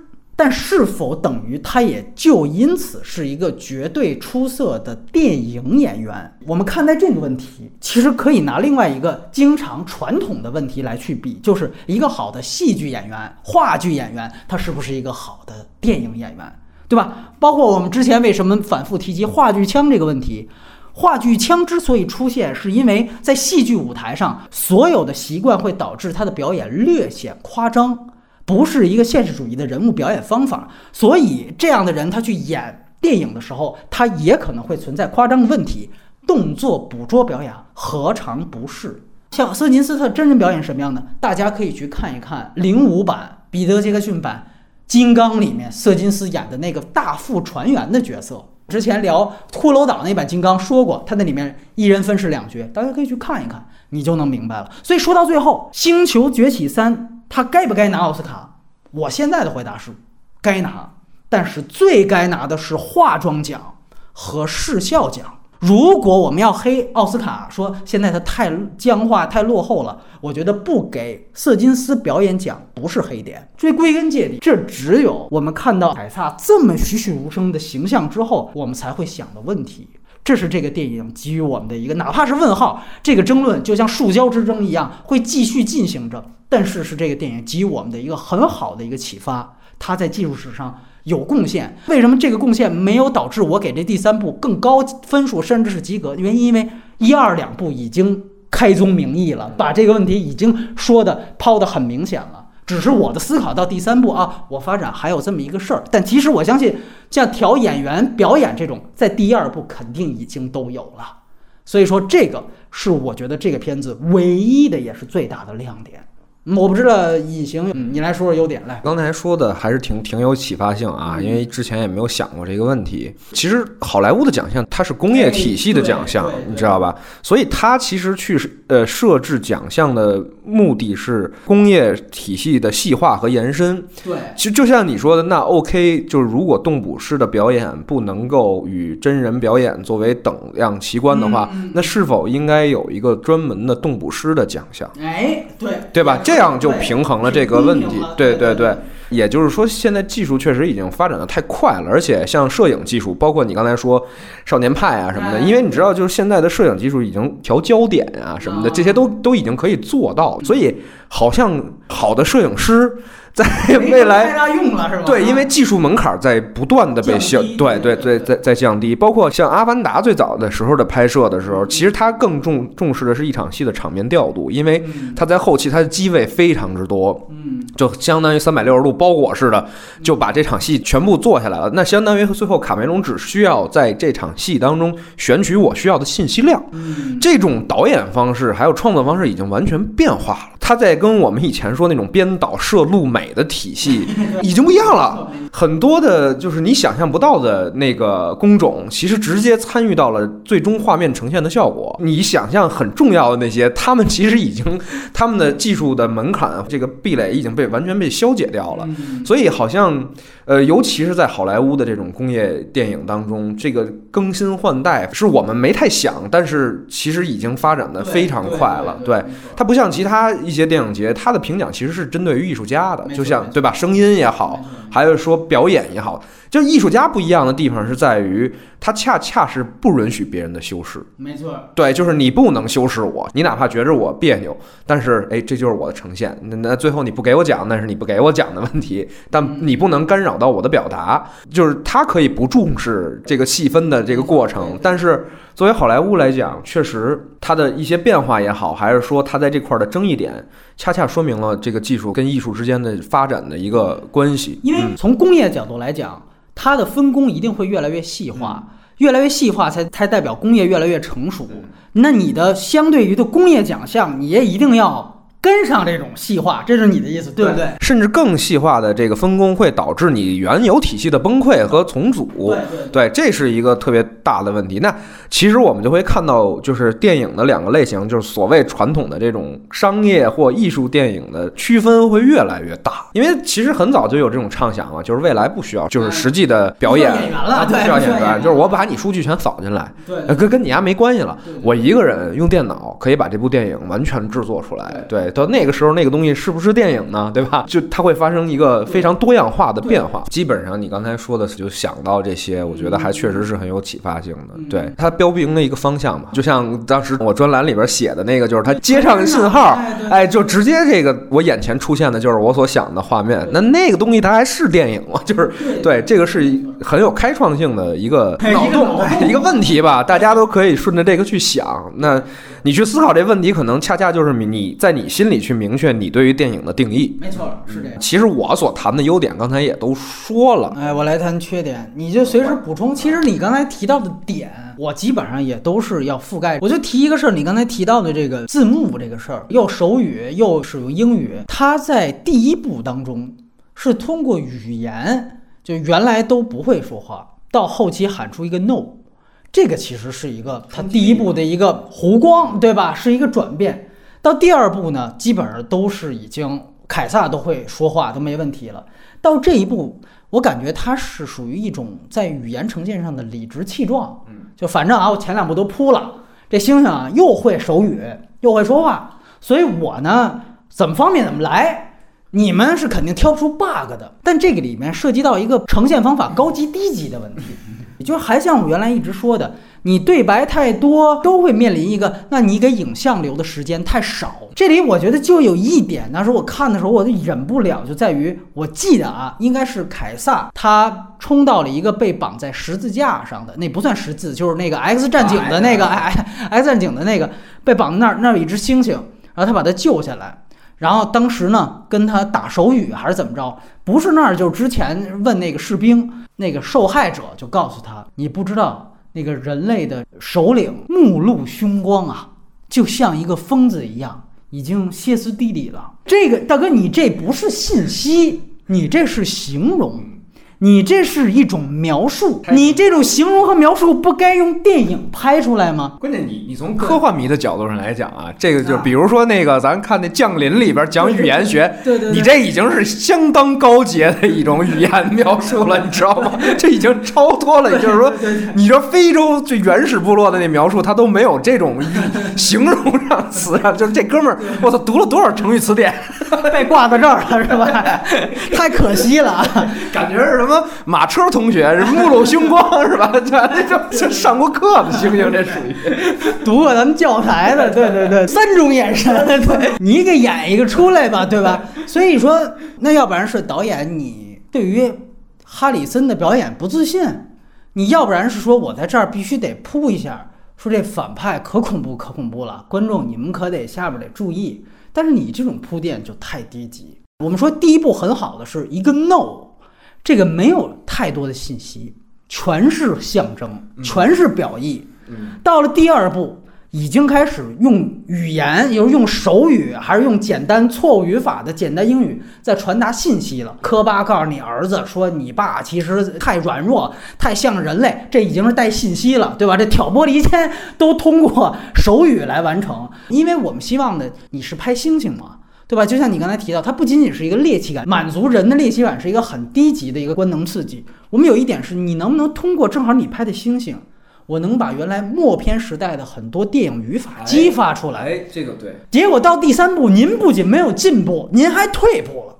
但是否等于他也就因此是一个绝对出色的电影演员？我们看待这个问题，其实可以拿另外一个经常传统的问题来去比，就是一个好的戏剧演员、话剧演员，他是不是一个好的电影演员，对吧？包括我们之前为什么反复提及话剧腔这个问题。话剧腔之所以出现，是因为在戏剧舞台上，所有的习惯会导致他的表演略显夸张，不是一个现实主义的人物表演方法。所以，这样的人他去演电影的时候，他也可能会存在夸张的问题。动作捕捉表演何尝不是？像瑟金斯特真人表演什么样的？大家可以去看一看零五版彼得杰克逊版《金刚》里面瑟金斯演的那个大副船员的角色。之前聊骷髅岛那版金刚说过，他那里面一人分饰两角，大家可以去看一看，你就能明白了。所以说到最后，《星球崛起三》他该不该拿奥斯卡？我现在的回答是，该拿，但是最该拿的是化妆奖和视效奖。如果我们要黑奥斯卡，说现在它太僵化、太落后了，我觉得不给瑟金斯表演奖不是黑点。最归根结底，这只有我们看到凯撒这么栩栩如生的形象之后，我们才会想的问题。这是这个电影给予我们的一个，哪怕是问号。这个争论就像树胶之争一样，会继续进行着。但是是这个电影给予我们的一个很好的一个启发。它在技术史上有贡献。为什么这个贡献没有导致我给这第三部更高分数，甚至是及格？原因因为一二两部已经开宗明义了，把这个问题已经说的抛的很明显了。只是我的思考到第三步啊，我发展还有这么一个事儿。但其实我相信，像调演员表演这种，在第二部肯定已经都有了。所以说，这个是我觉得这个片子唯一的也是最大的亮点。我不知道隐形，你来说说优点来。刚才说的还是挺挺有启发性啊，因为之前也没有想过这个问题。其实好莱坞的奖项它是工业体系的奖项，你知道吧？所以它其实去呃设置奖项的目的是工业体系的细化和延伸。对，其实就像你说的，那 OK，就是如果动捕师的表演不能够与真人表演作为等量齐观的话，那是否应该有一个专门的动捕师的奖项？哎，对，对吧？这样就平衡了这个问题。对对对，也就是说，现在技术确实已经发展的太快了，而且像摄影技术，包括你刚才说少年派啊什么的，因为你知道，就是现在的摄影技术已经调焦点啊什么的，这些都都已经可以做到，所以好像好的摄影师。在未来，太大用了是吧？对，因为技术门槛在不断的被降，对对对，在在降低。包括像《阿凡达》最早的时候的拍摄的时候，其实它更重重视的是一场戏的场面调度，因为它在后期它的机位非常之多，嗯，就相当于三百六十度包裹似的，就把这场戏全部做下来了。那相当于最后卡梅隆只需要在这场戏当中选取我需要的信息量，这种导演方式还有创作方式已经完全变化了。他在跟我们以前说那种编导摄录美的体系已经不一样了，很多的就是你想象不到的那个工种，其实直接参与到了最终画面呈现的效果。你想象很重要的那些，他们其实已经他们的技术的门槛这个壁垒已经被完全被消解掉了，所以好像。呃，尤其是在好莱坞的这种工业电影当中，这个更新换代是我们没太想，但是其实已经发展的非常快了。对，它不像其他一些电影节，它的评奖其实是针对于艺术家的，就像对吧？声音也好，还有说表演也好。就艺术家不一样的地方是在于，他恰恰是不允许别人的修饰。没错，对，就是你不能修饰我，你哪怕觉着我别扭，但是哎，这就是我的呈现。那那最后你不给我讲，那是你不给我讲的问题，但你不能干扰到我的表达。就是他可以不重视这个细分的这个过程，但是作为好莱坞来讲，确实它的一些变化也好，还是说它在这块的争议点，恰恰说明了这个技术跟艺术之间的发展的一个关系。因为从工业角度来讲。它的分工一定会越来越细化，越来越细化才才代表工业越来越成熟。那你的相对于的工业奖项，你也一定要。跟上这种细化，这是你的意思，对不对？甚至更细化的这个分工会导致你原有体系的崩溃和重组。对对，这是一个特别大的问题。那其实我们就会看到，就是电影的两个类型，就是所谓传统的这种商业或艺术电影的区分会越来越大。因为其实很早就有这种畅想了，就是未来不需要就是实际的表演，演员了，不需要演员，就是我把你数据全扫进来，对跟跟你丫没关系了。我一个人用电脑可以把这部电影完全制作出来，对。到那个时候，那个东西是不是电影呢？对吧？就它会发生一个非常多样化的变化。基本上，你刚才说的就想到这些，我觉得还确实是很有启发性的。对它标兵的一个方向嘛，就像当时我专栏里边写的那个，就是它接上信号，哎，就直接这个我眼前出现的就是我所想的画面。那那个东西它还是电影吗？就是对这个是很有开创性的一个脑洞一个问题吧，大家都可以顺着这个去想。那你去思考这问题，可能恰恰就是你在你心里去。明确你对于电影的定义，没错，是这样。其实我所谈的优点，刚才也都说了。哎，我来谈缺点，你就随时补充。其实你刚才提到的点，我基本上也都是要覆盖。我就提一个事儿，你刚才提到的这个字幕这个事儿，又手语又使用英语，它在第一部当中是通过语言，就原来都不会说话，到后期喊出一个 no，这个其实是一个它第一部的一个弧光，对吧？是一个转变。到第二部呢，基本上都是已经凯撒都会说话，都没问题了。到这一步，我感觉他是属于一种在语言呈现上的理直气壮。嗯，就反正啊，我前两部都铺了，这猩猩啊又会手语又会说话，所以我呢怎么方便怎么来。你们是肯定挑不出 bug 的，但这个里面涉及到一个呈现方法高级低级的问题，也就是还像我原来一直说的，你对白太多，都会面临一个，那你给影像留的时间太少。这里我觉得就有一点，当时候我看的时候我就忍不了，就在于我记得啊，应该是凯撒他冲到了一个被绑在十字架上的，那不算十字，就是那个 X 战警的那个哎 X 战警的那个被绑在那儿，那儿有一只猩猩，然后他把他救下来。然后当时呢，跟他打手语还是怎么着？不是那儿，就是之前问那个士兵，那个受害者就告诉他，你不知道那个人类的首领目露凶光啊，就像一个疯子一样，已经歇斯底里了。这个大哥，你这不是信息，你这是形容。你这是一种描述，你这种形容和描述不该用电影拍出来吗？关键你你从科幻迷的角度上来讲啊，这个就比如说那个咱看那《降临》里边讲语言学，对对，你这已经是相当高阶的一种语言描述了，你知道吗？这已经超脱了，也就是说，你说非洲最原始部落的那描述，他都没有这种形容上词啊，就是这哥们儿，我操，读了多少成语词典，被挂到这儿了是吧？太可惜了，感觉是什么？马车同学是目露凶光 是吧？这这上过课的猩猩，这属于 读过咱们教材的。对对对，三种眼神，对你给演一个出来吧，对吧？所以说，那要不然是导演你对于哈里森的表演不自信，你要不然是说我在这儿必须得铺一下，说这反派可恐怖可恐怖了，观众你们可得下边得注意。但是你这种铺垫就太低级。我们说第一部很好的是一个 no。这个没有太多的信息，全是象征，全是表意。到了第二步，已经开始用语言，就是用手语，还是用简单错误语法的简单英语在传达信息了。科巴告诉你儿子说：“你爸其实太软弱，太像人类。”这已经是带信息了，对吧？这挑拨离间都通过手语来完成，因为我们希望的你是拍星星嘛。对吧？就像你刚才提到，它不仅仅是一个猎奇感，满足人的猎奇感是一个很低级的一个官能刺激。我们有一点是，你能不能通过正好你拍的星星，我能把原来默片时代的很多电影语法激发出来？哎，这个对。结果到第三步，您不仅没有进步，您还退步了。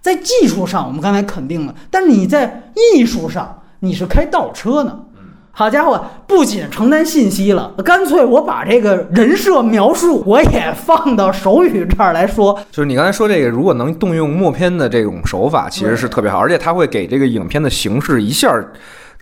在技术上，我们刚才肯定了，但是你在艺术上，你是开倒车呢。好家伙，不仅承担信息了，干脆我把这个人设描述我也放到手语这儿来说。就是你刚才说这个，如果能动用默片的这种手法，其实是特别好，而且它会给这个影片的形式一下。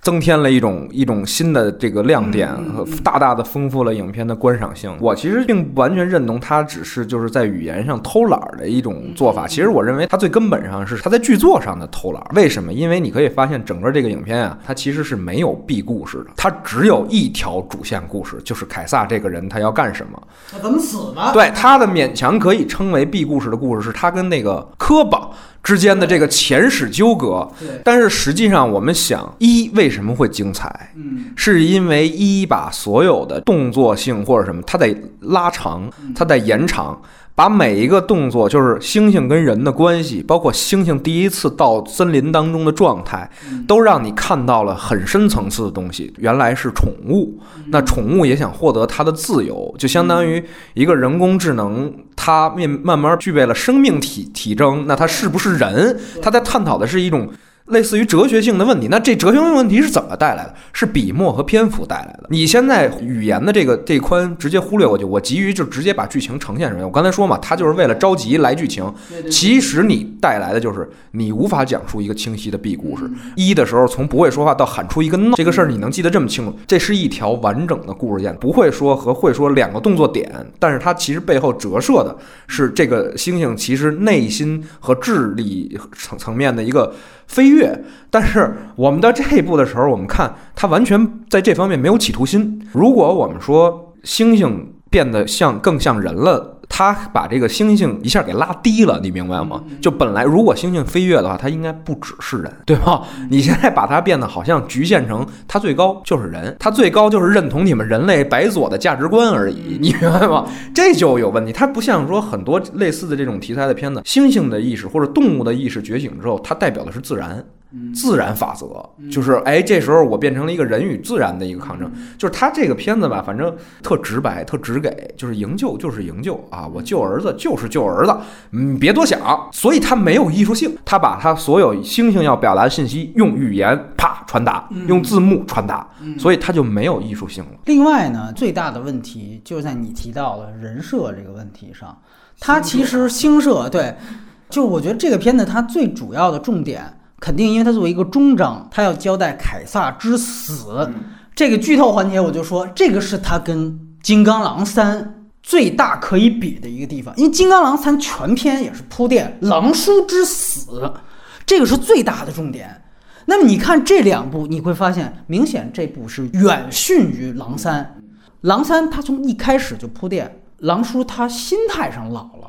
增添了一种一种新的这个亮点和大大的丰富了影片的观赏性。我其实并不完全认同他只是就是在语言上偷懒的一种做法。其实我认为他最根本上是他在剧作上的偷懒。为什么？因为你可以发现整个这个影片啊，它其实是没有 B 故事的，它只有一条主线故事，就是凯撒这个人他要干什么，他怎么死的？对，他的勉强可以称为 B 故事的故事是他跟那个科巴。之间的这个前史纠葛，但是实际上我们想，一为什么会精彩？嗯，是因为一把所有的动作性或者什么，它得拉长，它得延长。把每一个动作，就是猩猩跟人的关系，包括猩猩第一次到森林当中的状态，都让你看到了很深层次的东西。原来是宠物，那宠物也想获得它的自由，就相当于一个人工智能，它面慢慢具备了生命体体征，那它是不是人？它在探讨的是一种。类似于哲学性的问题，那这哲学性问题是怎么带来的？是笔墨和篇幅带来的。你现在语言的这个这宽直接忽略过去，我急于就直接把剧情呈现出来。我刚才说嘛，他就是为了着急来剧情。其实你带来的就是你无法讲述一个清晰的 B 故事。一的时候从不会说话到喊出一个 no 这个事儿，你能记得这么清楚？这是一条完整的故事线，不会说和会说两个动作点，但是它其实背后折射的是这个猩猩其实内心和智力层层面的一个。飞跃，但是我们到这一步的时候，我们看他完全在这方面没有企图心。如果我们说猩猩变得像更像人了。他把这个猩猩一下给拉低了，你明白吗？就本来如果猩猩飞跃的话，它应该不只是人，对吧？你现在把它变得好像局限成它最高就是人，它最高就是认同你们人类白左的价值观而已，你明白吗？这就有问题。它不像说很多类似的这种题材的片子，猩猩的意识或者动物的意识觉醒之后，它代表的是自然。自然法则，就是哎，这时候我变成了一个人与自然的一个抗争。就是他这个片子吧，反正特直白，特直给，就是营救就是营救啊，我救儿子就是救儿子，嗯，别多想。所以他没有艺术性，他把他所有星星要表达的信息用语言啪传达，用字幕传达，所以他就没有艺术性了。另外呢，最大的问题就在你提到的人设这个问题上，他其实星社对，就我觉得这个片子它最主要的重点。肯定，因为他作为一个终章，他要交代凯撒之死。这个剧透环节，我就说，这个是他跟《金刚狼三》最大可以比的一个地方。因为《金刚狼三》全篇也是铺垫狼叔之死，这个是最大的重点。那么你看这两部，你会发现，明显这部是远逊于《狼三》。《狼三》它从一开始就铺垫狼叔他心态上老了。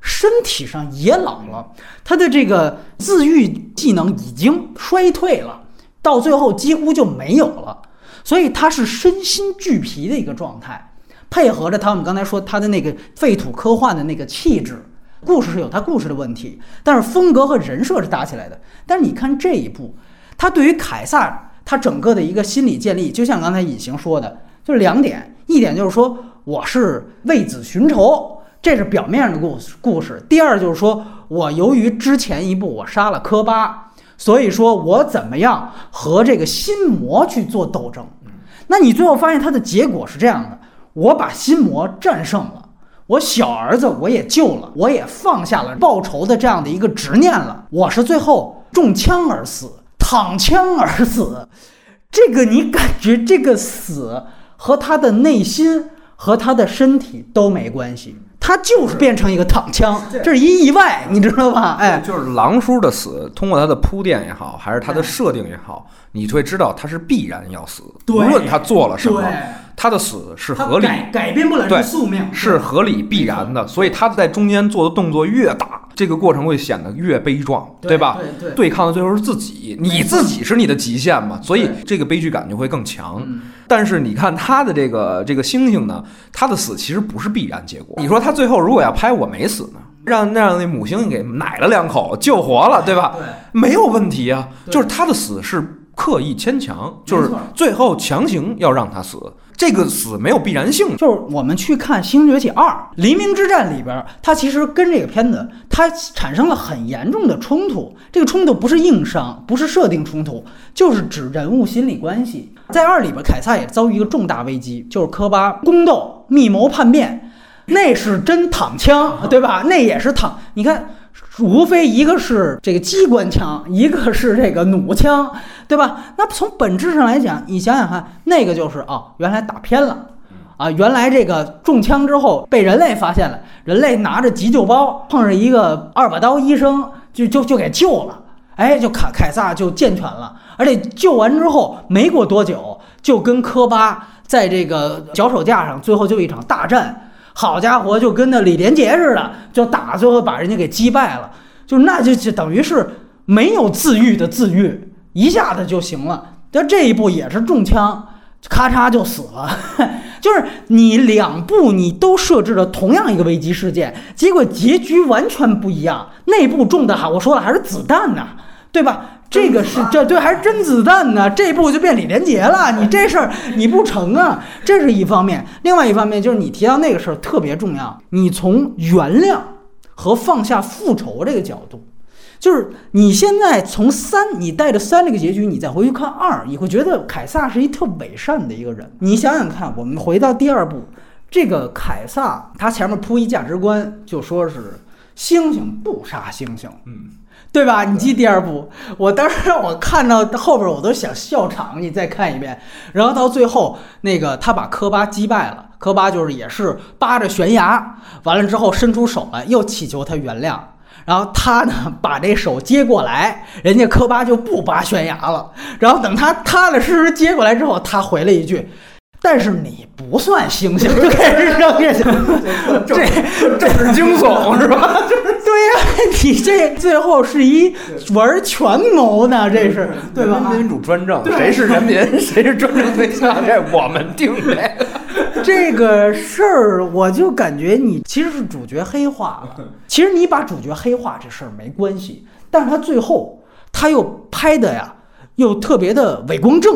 身体上也老了，他的这个自愈技能已经衰退了，到最后几乎就没有了，所以他是身心俱疲的一个状态，配合着他我们刚才说他的那个废土科幻的那个气质，故事是有他故事的问题，但是风格和人设是搭起来的。但是你看这一部，他对于凯撒他整个的一个心理建立，就像刚才隐形说的，就是两点，一点就是说我是为子寻仇。这是表面上的故事。故事第二就是说，我由于之前一部我杀了科巴，所以说我怎么样和这个心魔去做斗争？那你最后发现它的结果是这样的：我把心魔战胜了，我小儿子我也救了，我也放下了报仇的这样的一个执念了。我是最后中枪而死，躺枪而死。这个你感觉这个死和他的内心和他的身体都没关系。他就是变成一个躺枪，这是一意外，你知道吧？哎，就是狼叔的死，通过他的铺垫也好，还是他的设定也好，你会知道他是必然要死，无论他做了什么，他的死是合理，改变不了这宿命，是合理必然的。所以他在中间做的动作越大，这个过程会显得越悲壮，对吧？对，对抗的最后是自己，你自己是你的极限嘛，所以这个悲剧感就会更强。但是你看他的这个这个星星呢，他的死其实不是必然结果。你说他最后如果要拍我没死呢，让让那母猩猩给奶了两口救活了，对吧？对，没有问题啊。就是他的死是刻意牵强，就是最后强行要让他死。这个死没有必然性，就是我们去看《星崛起二》《黎明之战》里边，它其实跟这个片子它产生了很严重的冲突。这个冲突不是硬伤，不是设定冲突，就是指人物心理关系。在二里边，凯撒也遭遇一个重大危机，就是科巴宫斗、密谋叛变，那是真躺枪，对吧？那也是躺。你看。无非一个是这个机关枪，一个是这个弩枪，对吧？那从本质上来讲，你想想看，那个就是哦，原来打偏了，啊，原来这个中枪之后被人类发现了，人类拿着急救包碰上一个二把刀医生，就就就给救了，哎，就凯凯撒就健全了，而且救完之后没过多久，就跟科巴在这个脚手架上，最后就一场大战。好家伙，就跟那李连杰似的，就打，最后把人家给击败了，就那就就等于是没有自愈的自愈，一下子就行了。但这一步也是中枪，咔嚓就死了。就是你两步你都设置了同样一个危机事件，结果结局完全不一样。那步中的哈，我说了还是子弹呢，对吧？这个是这对还是真子弹呢？这步就变李连杰了，你这事儿 你不成啊！这是一方面，另外一方面就是你提到那个事儿特别重要。你从原谅和放下复仇这个角度，就是你现在从三，你带着三这个结局，你再回去看二，你会觉得凯撒是一特伪善的一个人。你想想看，我们回到第二部，这个凯撒他前面铺一价值观，就说是猩猩不杀猩猩，嗯。对吧？你记第二部，我当时我看到后边我都想笑场。你再看一遍，然后到最后那个他把科巴击败了，科巴就是也是扒着悬崖，完了之后伸出手来，又祈求他原谅。然后他呢把这手接过来，人家科巴就不扒悬崖了。然后等他踏踏实实接过来之后，他回了一句。但是你不算星星，就开始扔下去，这这是惊悚是吧？你这最后是一玩权谋呢，这是对吧？民主专政，谁是人民，谁是专政对象，这 我们定的。这个事儿，我就感觉你其实是主角黑化了。其实你把主角黑化这事儿没关系，但是他最后。他又拍的呀，又特别的伪光正。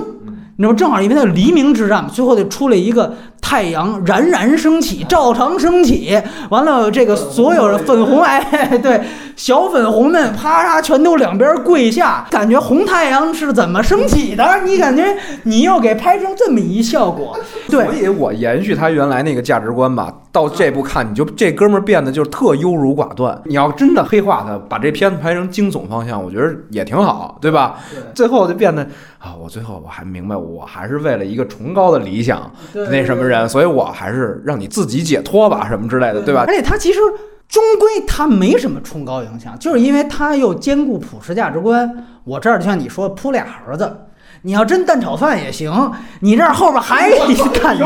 你知道，正好因为它黎明之战嘛，最后就出了一个太阳冉冉升起，照常升起。完了，这个所有的粉红哎，对，小粉红们啪嚓全都两边跪下，感觉红太阳是怎么升起的？你感觉你又给拍成这么一效果，对。所以我延续他原来那个价值观吧，到这部看你就这哥们儿变得就是特优柔寡断。你要真的黑化他，把这片子拍成惊悚方向，我觉得也挺好，对吧？最后就变得。啊，我最后我还明白，我还是为了一个崇高的理想，那什么人，所以我还是让你自己解脱吧，什么之类的，对吧？而且他其实终归他没什么崇高影响，就是因为他又兼顾普世价值观。我这儿就像你说铺俩盒子，你要真蛋炒饭也行，你这儿后边还一蛋，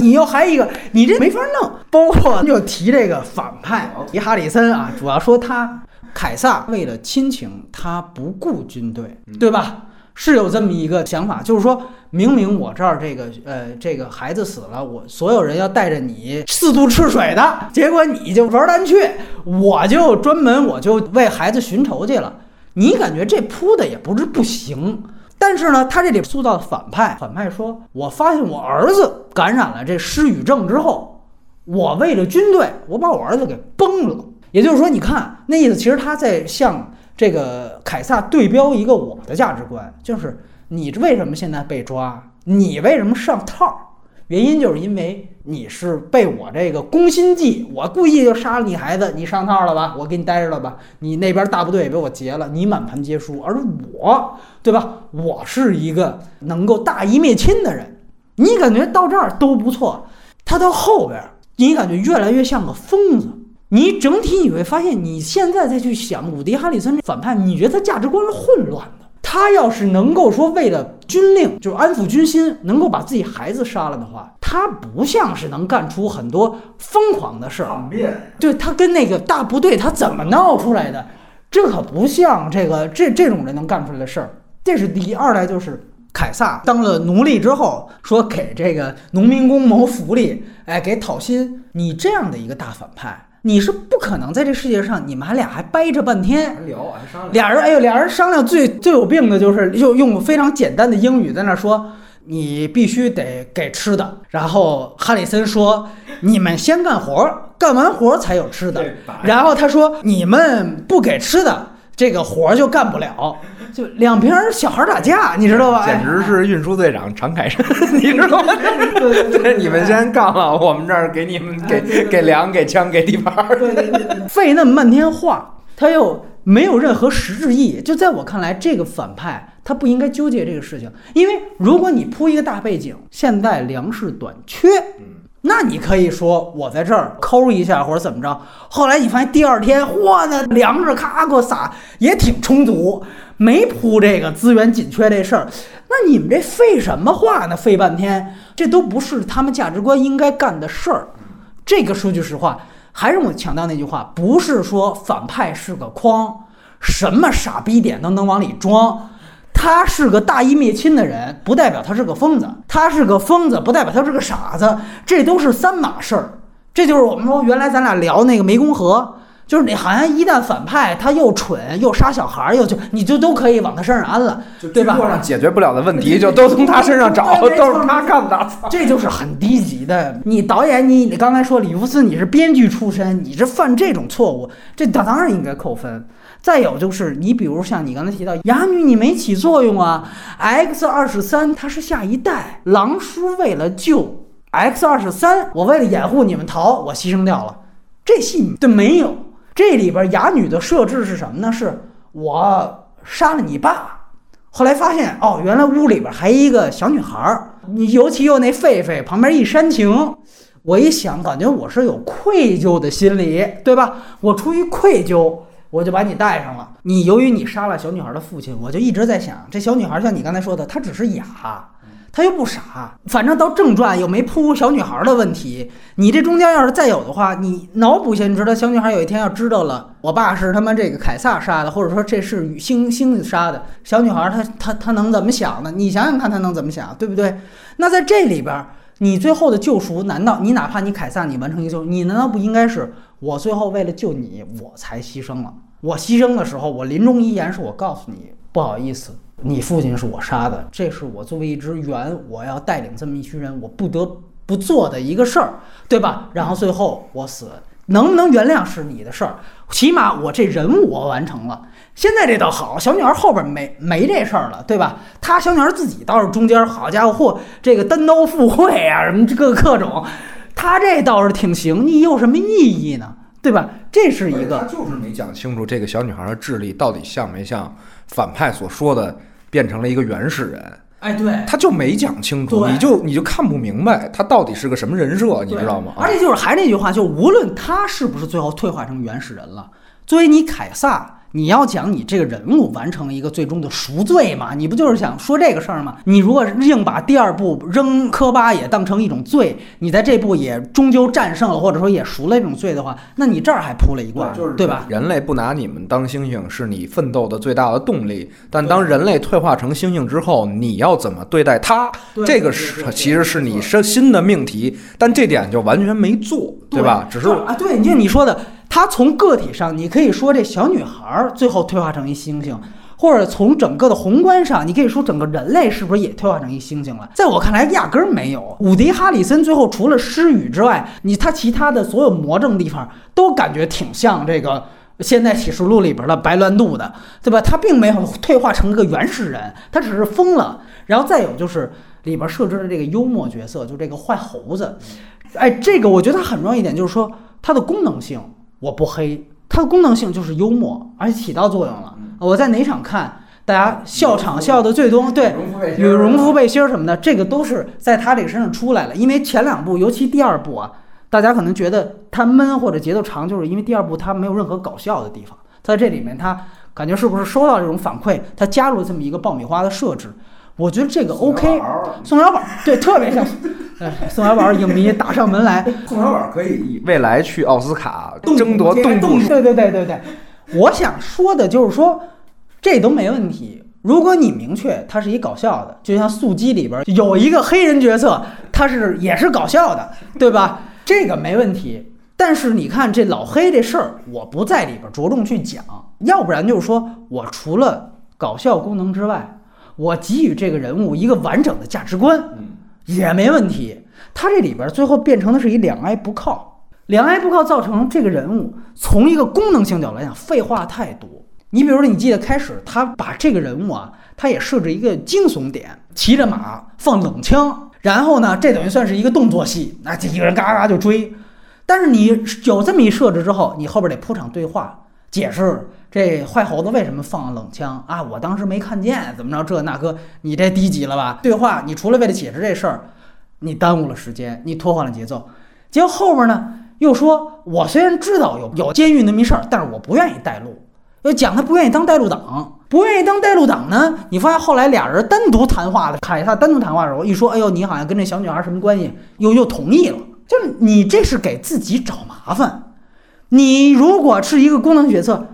你又还一个，你这没法弄。包括就提这个反派，提哈里森啊，主要说他凯撒为了亲情，他不顾军队，对吧？是有这么一个想法，就是说明明我这儿这个呃这个孩子死了，我所有人要带着你四渡赤水的，结果你就玩单去，我就专门我就为孩子寻仇去了。你感觉这铺的也不是不行，但是呢，他这里塑造反派，反派说，我发现我儿子感染了这失语症之后，我为了军队，我把我儿子给崩了。也就是说，你看那意思，其实他在向。这个凯撒对标一个我的价值观，就是你为什么现在被抓？你为什么上套？原因就是因为你是被我这个攻心计，我故意就杀了你孩子，你上套了吧？我给你待着了吧？你那边大部队也被我劫了，你满盘皆输。而我，对吧？我是一个能够大义灭亲的人。你感觉到这儿都不错，他到后边，你感觉越来越像个疯子。你整体你会发现，你现在再去想伍迪·哈里森这反派，你觉得他价值观是混乱的。他要是能够说为了军令，就是安抚军心，能够把自己孩子杀了的话，他不像是能干出很多疯狂的事儿。叛变，对他跟那个大部队他怎么闹出来的？这可不像这个这这种人能干出来的事儿。这是第一。二来就是凯撒当了奴隶之后，说给这个农民工谋福利，哎，给讨薪。你这样的一个大反派。你是不可能在这世界上，你们还俩还掰扯半天，还聊还商量，俩人哎呦，俩人商量最最有病的就是就用非常简单的英语在那说，你必须得给吃的。然后哈里森说，你们先干活，干完活才有吃的。然后他说，你们不给吃的。这个活儿就干不了，就两瓶小孩打架，你知道吧？简直是运输队长常凯申，你知道吗？对，你们先干了，我们这儿给你们给给粮、给枪、给地盘儿。对对对，费那么半天话，他又没有任何实质意义。就在我看来，这个反派他不应该纠结这个事情，因为如果你铺一个大背景，现在粮食短缺。那你可以说我在这儿抠一下或者怎么着，后来你发现第二天，嚯，那粮食咔给我撒也挺充足，没铺这个资源紧缺这事儿。那你们这废什么话呢？废半天，这都不是他们价值观应该干的事儿。这个说句实话，还是我强调那句话，不是说反派是个筐，什么傻逼点都能往里装。他是个大义灭亲的人，不代表他是个疯子；他是个疯子，不代表他是个傻子。这都是三码事儿。这就是我们说原来咱俩聊那个湄公河，就是你好像一旦反派他又蠢又杀小孩又就你就都可以往他身上安了，对吧？上解决不了的问题就都从他身上找，都是他干的。这就是很低级的。你导演，你你刚才说李福斯你是编剧出身，你这犯这种错误，这当然应该扣分。再有就是，你比如像你刚才提到哑女，你没起作用啊。X 二十三，它是下一代狼叔为了救 X 二十三，我为了掩护你们逃，我牺牲掉了。这戏就没有。这里边哑女的设置是什么呢？是我杀了你爸，后来发现哦，原来屋里边还一个小女孩儿。你尤其又那狒狒旁边一煽情，我一想，感觉我是有愧疚的心理，对吧？我出于愧疚。我就把你带上了。你由于你杀了小女孩的父亲，我就一直在想，这小女孩像你刚才说的，她只是哑，她又不傻。反正到正传又没铺小女孩的问题。你这中间要是再有的话，你脑补一下，你知道小女孩有一天要知道了，我爸是他妈这个凯撒杀的，或者说这是星星子杀的，小女孩她她她能怎么想呢？你想想看，她能怎么想，对不对？那在这里边，你最后的救赎，难道你哪怕你凯撒你完成一个救赎，你难道不应该是我最后为了救你，我才牺牲了？我牺牲的时候，我临终遗言是我告诉你，不好意思，你父亲是我杀的，这是我作为一支猿，我要带领这么一群人，我不得不做的一个事儿，对吧？然后最后我死，能不能原谅是你的事儿，起码我这任务我完成了。现在这倒好，小女孩后边没没这事儿了，对吧？她小女孩自己倒是中间，好家伙，嚯，这个单刀赴会啊，什么这个各种，她这倒是挺行。你有什么意义呢？对吧？这是一个，他就是没讲清楚这个小女孩的智力到底像没像反派所说的变成了一个原始人。哎，对，他就没讲清楚，你就你就看不明白他到底是个什么人设，你知道吗？而且就是还是那句话，就无论他是不是最后退化成原始人了，作为你凯撒，你要讲你这个人物完成了一个最终的赎罪嘛？你不就是想说这个事儿吗？你如果硬把第二部扔科巴也当成一种罪，你在这部也终究战胜了，或者说也赎了这种罪的话，那你这儿还铺了一挂，对吧？人类不拿你们当猩猩是你奋斗的最大的动力，但当人类退化成猩猩之后，你要怎么对待它？这个是其实是你是新的命题，但这点就完全没做，对吧？只是啊，对，就你说的，他从个体上，你可以说这小女孩最后退化成一猩猩，或者从整个的宏观上，你可以说整个人类是不是也退化成一猩猩了？在我看来，压根儿没有。伍迪·哈里森最后除了失语之外，你他其他的所有魔怔地方都感觉挺像这个。现在启示录里边的白鸾度的，对吧？他并没有退化成一个原始人，他只是疯了。然后再有就是里边设置的这个幽默角色，就这个坏猴子，哎，这个我觉得它很重要一点，就是说它的功能性我不黑，它的功能性就是幽默，而且起到作用了。我在哪场看，大家笑场笑的最多，对，羽绒服背心儿什么的，这个都是在他这个身上出来了。因为前两部，尤其第二部啊，大家可能觉得它闷或者节奏长，就是因为第二部它没有任何搞笑的地方，在这里面它感觉是不是收到这种反馈，它加入了这么一个爆米花的设置，我觉得这个 OK。宋小宝对，特别像，哎，宋小宝影迷打上门来，宋小宝可以未来去奥斯卡争夺动动对对对对对，我想说的就是说，这都没问题。如果你明确它是一搞笑的，就像《速激》里边有一个黑人角色，他是也是搞笑的，对吧？这个没问题。但是你看这老黑这事儿，我不在里边着重去讲，要不然就是说我除了搞笑功能之外，我给予这个人物一个完整的价值观，也没问题。他这里边最后变成的是一两挨不靠，两挨不靠造成这个人物从一个功能性角度来讲，废话太多。你比如说，你记得开始他把这个人物啊，他也设置一个惊悚点，骑着马放冷枪，然后呢，这等于算是一个动作戏，那这一个人嘎嘎就追。但是你有这么一设置之后，你后边得铺场对话，解释这坏猴子为什么放冷枪啊？我当时没看见，怎么着这那哥，你这低级了吧？对话，你除了为了解释这事儿，你耽误了时间，你拖缓了节奏。结果后边呢，又说我虽然知道有有监狱那么一事儿，但是我不愿意带路。又讲他不愿意当带路党，不愿意当带路党呢？你发现后来俩人单独谈话的，凯撒单独谈话的时候，一说，哎呦，你好像跟这小女孩什么关系，又又同意了。就是你这是给自己找麻烦。你如果是一个功能角色，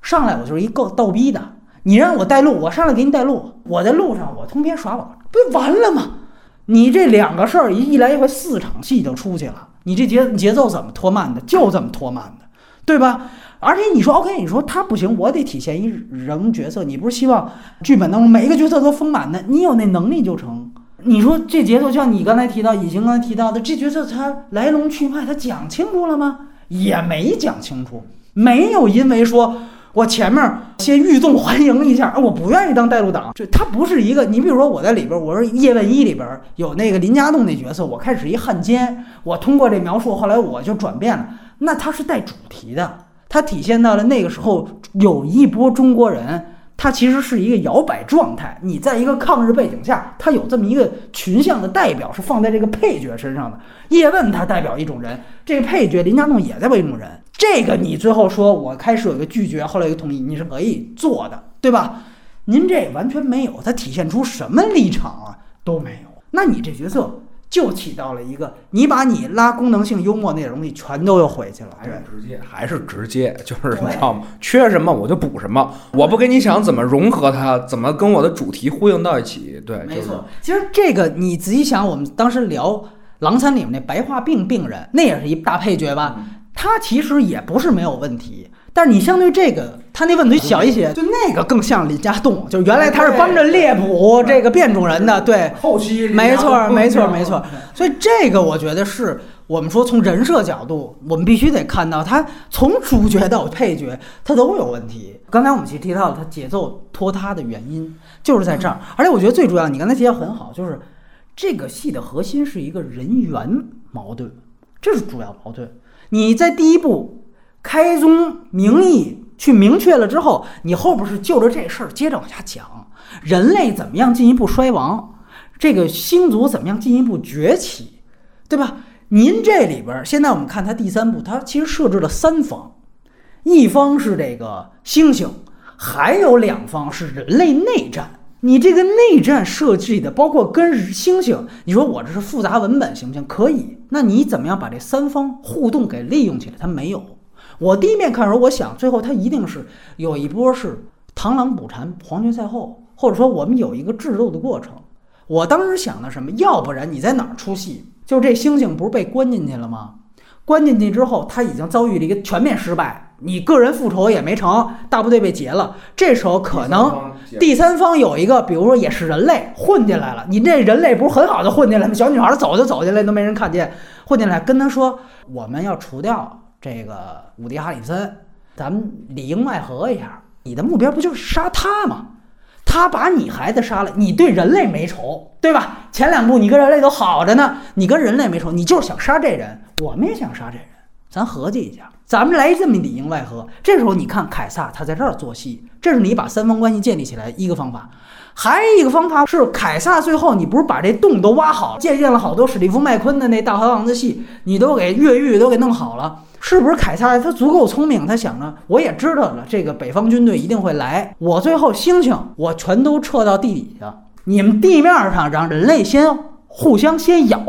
上来我就是一个逗逼的，你让我带路，我上来给你带路，我在路上我通篇耍宝，不就完了吗？你这两个事儿一一来一回四场戏就出去了，你这节节奏怎么拖慢的？就这么拖慢的，对吧？而且你说 OK，你说他不行，我得体现一人角色。你不是希望剧本当中每一个角色都丰满的？你有那能力就成。你说这节奏，像你刚才提到，以晴刚才提到的，这角色他来龙去脉，他讲清楚了吗？也没讲清楚，没有因为说我前面先欲纵还迎一下，我不愿意当带路党，这他不是一个。你比如说我在里边，我说《叶问一》里边有那个林家栋那角色，我开始一汉奸，我通过这描述，后来我就转变了，那他是带主题的。他体现到了那个时候有一波中国人，他其实是一个摇摆状态。你在一个抗日背景下，他有这么一个群像的代表是放在这个配角身上的。叶问他代表一种人，这个配角林家栋也代表一种人。这个你最后说我开始有一个拒绝，后来有个同意，你是可以做的，对吧？您这完全没有，它体现出什么立场啊都没有。那你这角色就起到了一个，你把你拉功能性、幽默那东西全都又回去了，对。直接还是直接，就是你知道吗？缺什么我就补什么，我不跟你想怎么融合它，怎么跟我的主题呼应到一起。对，就是没错，其实这个你仔细想，我们当时聊狼三里面那白化病病人，那也是一大配角吧？他其实也不是没有问题，但是你相对这个，他那问题小一些，就那个更像李家栋，就是原来他是帮着猎捕这个变种人的，对，后期没错，没错，没错。所以这个我觉得是我们说从人设角度，我们必须得看到他从主角到配角他都有问题。刚才我们其实提到了他节奏拖沓的原因就是在这儿，而且我觉得最主要，你刚才提到很好，就是这个戏的核心是一个人员矛盾，这是主要矛盾。你在第一部开宗明义去明确了之后，你后边是就着这事儿接着往下讲，人类怎么样进一步衰亡，这个星族怎么样进一步崛起，对吧？您这里边现在我们看它第三部，它其实设置了三方，一方是这个猩猩，还有两方是人类内战。你这个内战设计的，包括跟猩猩，你说我这是复杂文本行不行？可以。那你怎么样把这三方互动给利用起来？他没有。我第一面看的时候，我想最后他一定是有一波是螳螂捕蝉，黄雀在后，或者说我们有一个智斗的过程。我当时想的什么？要不然你在哪儿出戏？就是这猩猩不是被关进去了吗？关进去之后，他已经遭遇了一个全面失败。你个人复仇也没成，大部队被劫了。这时候可能第三方有一个，比如说也是人类混进来了。你这人类不是很好的混进来吗？小女孩走就走进来，都没人看见，混进来跟他说：“我们要除掉这个伍迪·哈里森，咱们里应外合一下。你的目标不就是杀他吗？他把你孩子杀了，你对人类没仇，对吧？前两部你跟人类都好着呢，你跟人类没仇，你就是想杀这人。我们也想杀这人，咱合计一下。”咱们来这么里应外合，这时候你看凯撒他在这儿做戏，这是你把三方关系建立起来一个方法。还有一个方法是凯撒最后你不是把这洞都挖好了，借鉴了好多史蒂夫麦昆的那大河王的戏，你都给越狱都给弄好了，是不是凯撒他足够聪明？他想着我也知道了这个北方军队一定会来，我最后猩猩我全都撤到地底下，你们地面上让人类先互相先咬，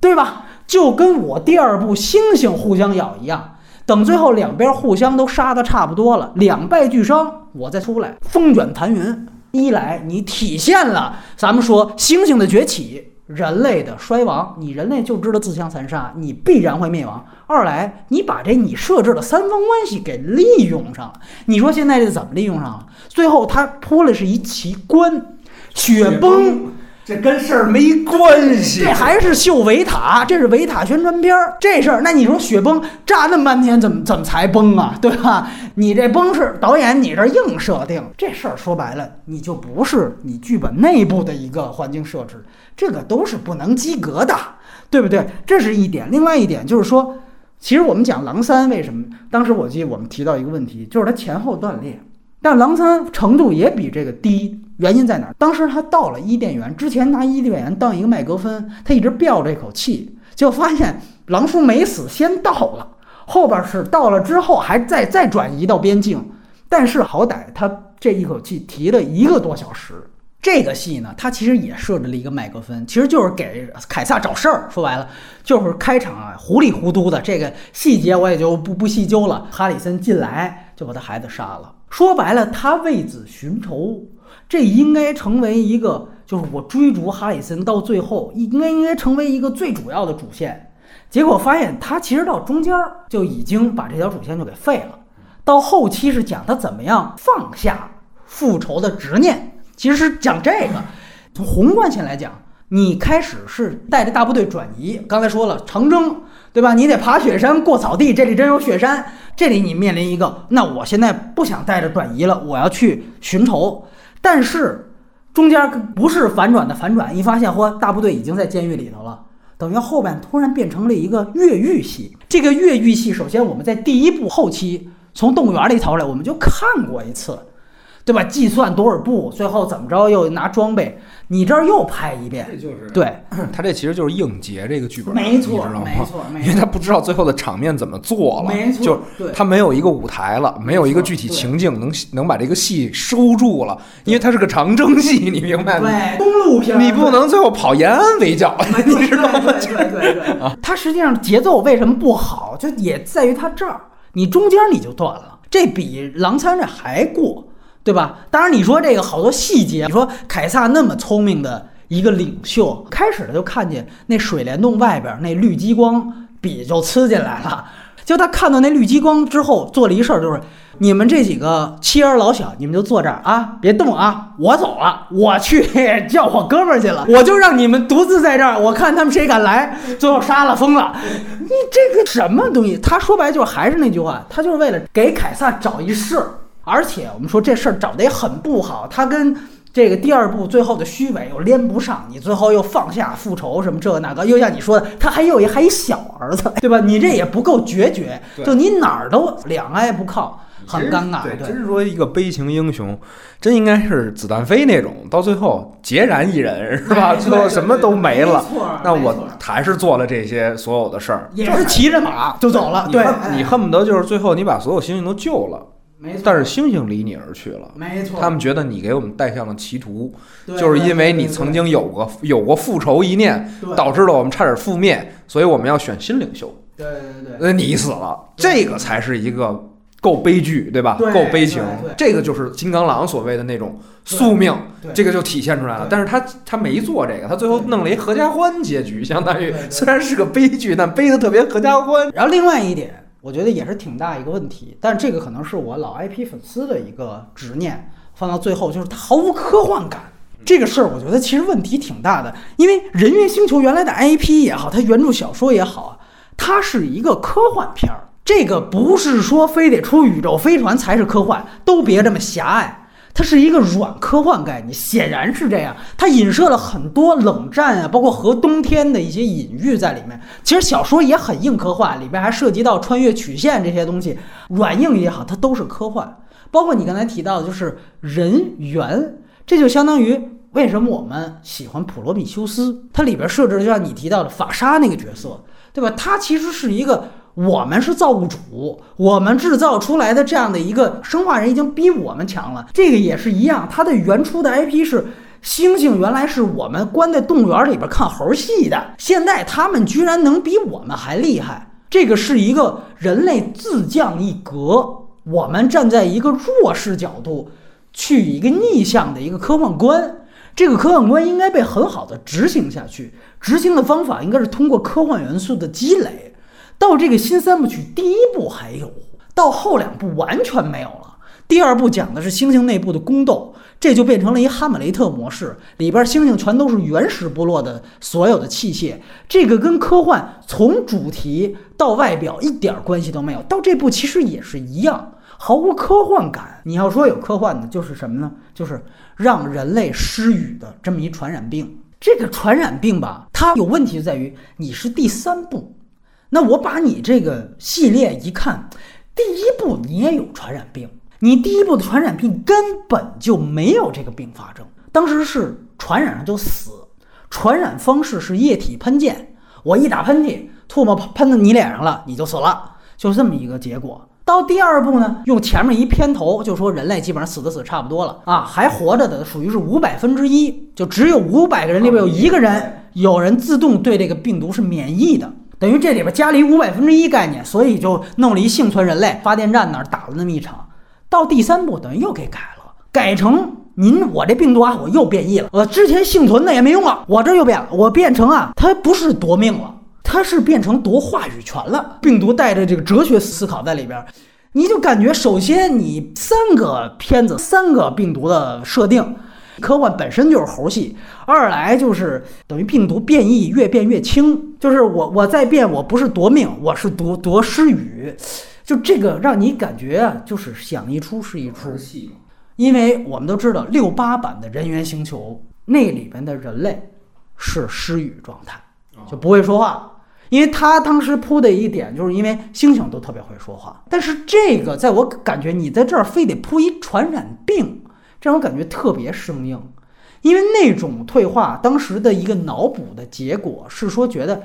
对吧？就跟我第二部猩猩互相咬一样。等最后两边互相都杀的差不多了，两败俱伤，我再出来风卷残云。一来你体现了咱们说猩猩的崛起，人类的衰亡，你人类就知道自相残杀，你必然会灭亡。二来你把这你设置的三方关系给利用上了，你说现在这怎么利用上了？最后它铺了是一奇观，雪崩。这跟事儿没关系，这还是秀维塔，这是维塔宣传片儿。这事儿，那你说雪崩炸那么半天，怎么怎么才崩啊？对吧？你这崩是导演你这硬设定，这事儿说白了，你就不是你剧本内部的一个环境设置，这个都是不能及格的，对不对？这是一点。另外一点就是说，其实我们讲狼三为什么，当时我记得我们提到一个问题，就是它前后断裂，但狼三程度也比这个低。原因在哪儿？当时他到了伊甸园之前，拿伊甸园当一个麦格芬，他一直吊这口气，就发现狼叔没死，先到了，后边是到了之后还再再转移到边境，但是好歹他这一口气提了一个多小时。这个戏呢，他其实也设置了一个麦格芬，其实就是给凯撒找事儿。说白了，就是开场啊，糊里糊涂的这个细节我也就不不细究了。哈里森进来就把他孩子杀了，说白了，他为子寻仇。这应该成为一个，就是我追逐哈里森到最后，应该应该成为一个最主要的主线。结果发现他其实到中间就已经把这条主线就给废了。到后期是讲他怎么样放下复仇的执念，其实是讲这个。从宏观性来讲，你开始是带着大部队转移，刚才说了长征，对吧？你得爬雪山过草地，这里真有雪山。这里你面临一个，那我现在不想带着转移了，我要去寻仇。但是中间不是反转的反转，一发现嚯，大部队已经在监狱里头了，等于后边突然变成了一个越狱戏。这个越狱戏，首先我们在第一部后期从动物园里逃出来，我们就看过一次。对吧？计算多少步，最后怎么着又拿装备？你这儿又拍一遍，这就是对 他这其实就是应节这个剧本，没错，没错，因为他不知道最后的场面怎么做了，没错，就他没有一个舞台了，没有一个具体情境能能把这个戏收住了，因为它是个长征戏，你明白吗？对，公路片，你不能最后跑延安围剿，你知道吗？对对对啊，它实际上节奏为什么不好，就也在于它这儿，你中间你就断了，这比狼餐这还过。对吧？当然，你说这个好多细节，你说凯撒那么聪明的一个领袖。开始他就看见那水帘洞外边那绿激光笔就呲进来了，就他看到那绿激光之后，做了一事儿，就是你们这几个妻儿老小，你们就坐这儿啊，别动啊，我走了，我去叫我哥们儿去了，我就让你们独自在这儿，我看他们谁敢来，最后杀了疯了。你这个什么东西？他说白就是还是那句话，他就是为了给凯撒找一事儿。而且我们说这事儿找的也很不好，他跟这个第二部最后的虚伪又连不上，你最后又放下复仇什么这个那个，又像你说的，他还有一还一小儿子，对吧？你这也不够决绝，就你哪儿都两挨不靠，很尴尬。对，真是说一个悲情英雄，真应该是子弹飞那种，到最后孑然一人，是吧？最后什么都没了，那我还是做了这些所有的事儿，也是骑着马就走了。对，你恨不得就是最后你把所有星星都救了。但是星星离你而去了，没错。他们觉得你给我们带向了歧途，就是因为你曾经有过有过复仇一念，导致了我们差点覆灭，所以我们要选新领袖。对对对，那你死了，这个才是一个够悲剧，对吧？够悲情，这个就是金刚狼所谓的那种宿命，这个就体现出来了。但是他他没做这个，他最后弄了一合家欢结局，相当于虽然是个悲剧，但悲的特别合家欢。然后另外一点。我觉得也是挺大一个问题，但这个可能是我老 IP 粉丝的一个执念，放到最后就是它毫无科幻感。这个事儿我觉得其实问题挺大的，因为《人猿星球》原来的 IP 也好，它原著小说也好，它是一个科幻片儿。这个不是说非得出宇宙飞船才是科幻，都别这么狭隘。它是一个软科幻概念，显然是这样。它影射了很多冷战啊，包括核冬天的一些隐喻在里面。其实小说也很硬科幻，里边还涉及到穿越曲线这些东西，软硬也好，它都是科幻。包括你刚才提到的，就是人猿，这就相当于为什么我们喜欢普罗米修斯，它里边设置的就像你提到的法沙那个角色，对吧？它其实是一个。我们是造物主，我们制造出来的这样的一个生化人已经比我们强了。这个也是一样，它的原初的 IP 是猩猩，原来是我们关在动物园里边看猴戏的，现在他们居然能比我们还厉害。这个是一个人类自降一格，我们站在一个弱势角度去一个逆向的一个科幻观，这个科幻观应该被很好的执行下去。执行的方法应该是通过科幻元素的积累。到这个新三部曲第一部还有，到后两部完全没有了。第二部讲的是猩猩内部的宫斗，这就变成了一哈姆雷特模式，里边猩猩全都是原始部落的所有的器械。这个跟科幻从主题到外表一点关系都没有。到这部其实也是一样，毫无科幻感。你要说有科幻的，就是什么呢？就是让人类失语的这么一传染病。这个传染病吧，它有问题就在于你是第三部。那我把你这个系列一看，第一部你也有传染病，你第一部的传染病根本就没有这个并发症，当时是传染上就死，传染方式是液体喷溅，我一打喷嚏，唾沫喷到你脸上了，你就死了，就是这么一个结果。到第二部呢，用前面一片头就说人类基本上死的死差不多了啊，还活着的属于是五百分之一，就只有五百个人里边有一个人有人自动对这个病毒是免疫的。等于这里边加了一五百分之一概念，所以就弄了一幸存人类发电站那儿打了那么一场。到第三步等于又给改了，改成您我这病毒啊，我又变异了。呃，之前幸存的也没用了，我这又变了，我变成啊，它不是夺命了，它是变成夺话语权了。病毒带着这个哲学思考在里边，你就感觉首先你三个片子三个病毒的设定。科幻本身就是猴戏，二来就是等于病毒变异越变越轻，就是我我在变，我不是夺命，我是夺夺失语，就这个让你感觉啊，就是想一出是一出。戏因为我们都知道六八版的人猿星球那里边的人类是失语状态，就不会说话，因为他当时铺的一点就是因为猩猩都特别会说话，但是这个在我感觉你在这儿非得铺一传染病。这让我感觉特别生硬，因为那种退化，当时的一个脑补的结果是说，觉得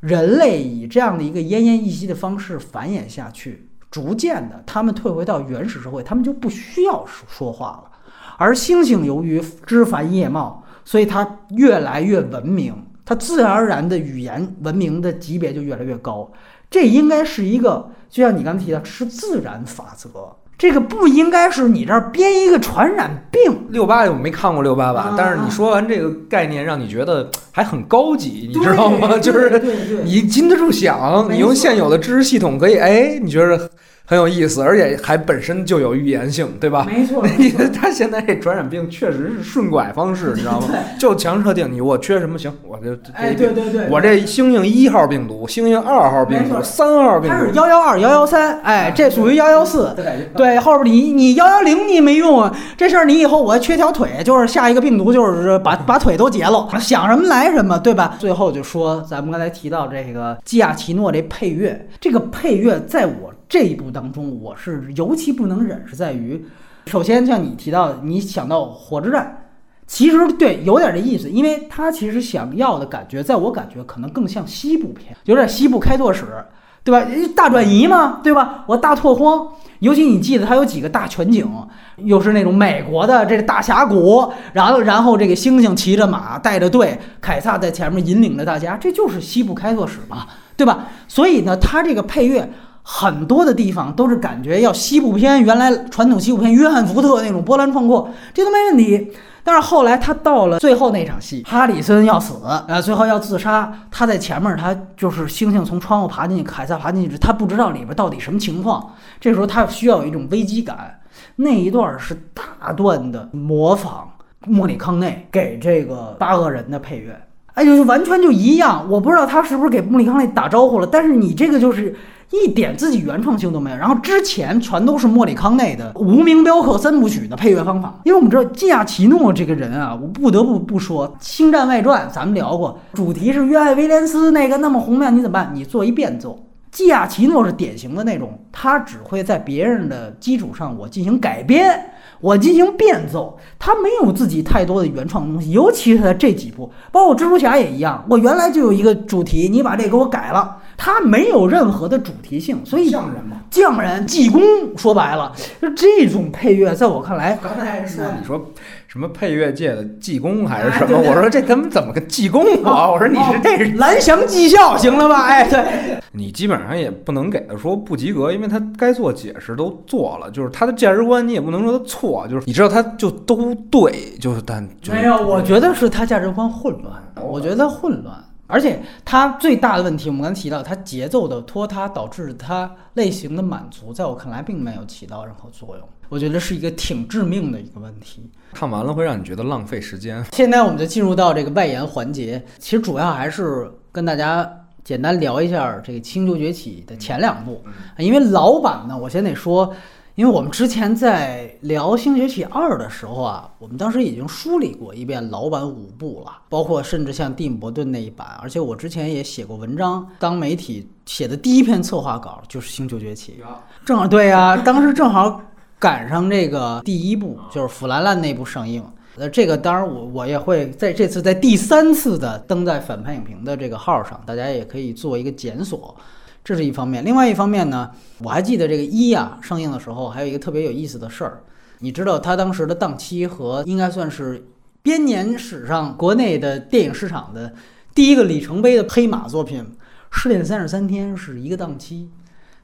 人类以这样的一个奄奄一息的方式繁衍下去，逐渐的他们退回到原始社会，他们就不需要说话了。而猩猩由于枝繁叶茂，所以它越来越文明，它自然而然的语言文明的级别就越来越高。这应该是一个，就像你刚才提到，是自然法则。这个不应该是你这儿编一个传染病病。六八我没看过六八吧啊，但是你说完这个概念，让你觉得还很高级，你知道吗？就是你禁得住想，你用现有的知识系统可以，哎，你觉得很有意思，而且还本身就有预言性，对吧？没错，你他现在这传染病确实是顺拐方式，你知道吗？就强设定你我缺什么行，我就这哎，对对对，我这猩猩一号病毒、猩猩二号病毒、三号病毒它是，幺幺二、幺幺三，哎，这属于幺幺四。对，后边你你幺幺零你没用啊，这事儿你以后我缺条腿，就是下一个病毒就是把 把腿都截了，想什么来什么，对吧？最后就说咱们刚才提到这个基亚奇诺这配乐，这个配乐在我这一部当中，我是尤其不能忍，是在于，首先像你提到，你想到火车站。其实对，有点这意思，因为他其实想要的感觉，在我感觉可能更像西部片，有点西部开拓史，对吧？大转移嘛，对吧？我大拓荒，尤其你记得它有几个大全景，又是那种美国的这个大峡谷，然后然后这个猩猩骑着马带着队，凯撒在前面引领着大家，这就是西部开拓史嘛，对吧？所以呢，它这个配乐。很多的地方都是感觉要西部片，原来传统西部片约翰福特那种波澜壮阔，这都没问题。但是后来他到了最后那场戏，哈里森要死，呃，最后要自杀，他在前面，他就是猩猩从窗户爬进去，凯撒爬进去，他不知道里边到底什么情况。这时候他需要有一种危机感，那一段是大段的模仿莫里康内给这个八恶人的配乐，哎，就完全就一样。我不知道他是不是给莫里康内打招呼了，但是你这个就是。一点自己原创性都没有，然后之前全都是莫里康内的《无名镖客三部曲》的配乐方法，因为我们知道基亚奇诺这个人啊，我不得不不说，《星战外传》咱们聊过，主题是约翰威廉斯那个那么宏妙，你怎么办？你做一变奏。基亚奇诺是典型的那种，他只会在别人的基础上我进行改编，我进行变奏，他没有自己太多的原创东西，尤其是在这几部，包括蜘蛛侠也一样，我原来就有一个主题，你把这给我改了。它没有任何的主题性，所以匠人嘛，匠人技工说白了，就这种配乐，在我看来，刚才说你说什么配乐界的技工还是什么？我说这他妈怎么个技工啊？我说你是这是蓝翔技校，行了吧？哎，对，你基本上也不能给他说不及格，因为他该做解释都做了，就是他的价值观你也不能说他错，就是你知道他就都对，就是但就没有，我觉得是他价值观混乱，我觉得混乱。而且它最大的问题，我们刚才提到，它节奏的拖沓导致它类型的满足，在我看来并没有起到任何作用。我觉得是一个挺致命的一个问题。看完了会让你觉得浪费时间。现在我们就进入到这个外延环节，其实主要还是跟大家简单聊一下这个《星球崛起》的前两部，因为老版呢，我先得说。因为我们之前在聊《星崛起二》的时候啊，我们当时已经梳理过一遍老版五部了，包括甚至像蒂姆·伯顿那一版，而且我之前也写过文章，当媒体写的第一篇策划稿就是《星球崛起》，正好对呀、当时正好赶上这个第一部就是腐兰兰那部上映。呃，这个当然我我也会在这次在第三次的登在反派影评的这个号上，大家也可以做一个检索。这是一方面，另外一方面呢，我还记得这个一啊上映的时候，还有一个特别有意思的事儿。你知道它当时的档期和应该算是编年史上国内的电影市场的第一个里程碑的黑马作品《失恋三十三天》是一个档期。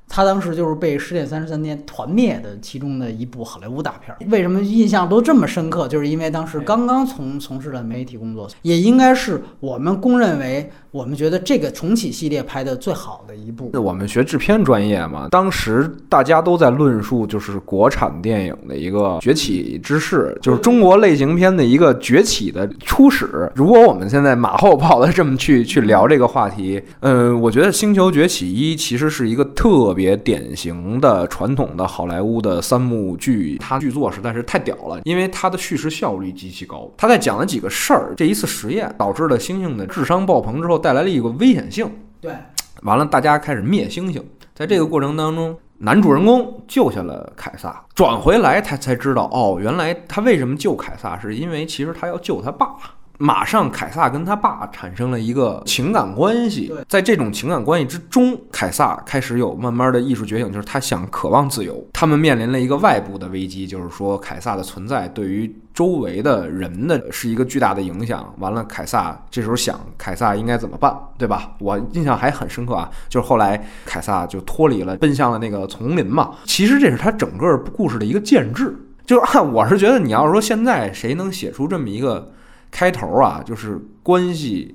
他当时就是被《失恋三十三天》团灭的其中的一部好莱坞大片儿。为什么印象都这么深刻？就是因为当时刚刚从从事了媒体工作，也应该是我们公认为我们觉得这个重启系列拍的最好的一部。那我们学制片专业嘛，当时大家都在论述，就是国产电影的一个崛起之势，就是中国类型片的一个崛起的初始。如果我们现在马后炮的这么去去聊这个话题，嗯，我觉得《星球崛起一》其实是一个特别典型的传统的好莱坞的三幕剧，它剧作实在是太屌了，因为它的叙事效率极其高。他在讲了几个事儿，这一次实验导致了猩猩的智商爆棚之后，带来了一个危险性。对，完了，大家开始灭星星。在这个过程当中，男主人公救下了凯撒，转回来他才知道，哦，原来他为什么救凯撒，是因为其实他要救他爸。马上，凯撒跟他爸产生了一个情感关系对。在这种情感关系之中，凯撒开始有慢慢的艺术觉醒，就是他想渴望自由。他们面临了一个外部的危机，就是说凯撒的存在对于周围的人的是一个巨大的影响。完了，凯撒这时候想，凯撒应该怎么办，对吧？我印象还很深刻啊，就是后来凯撒就脱离了，奔向了那个丛林嘛。其实这是他整个故事的一个建制。就是按 我是觉得，你要是说现在谁能写出这么一个开头啊，就是关系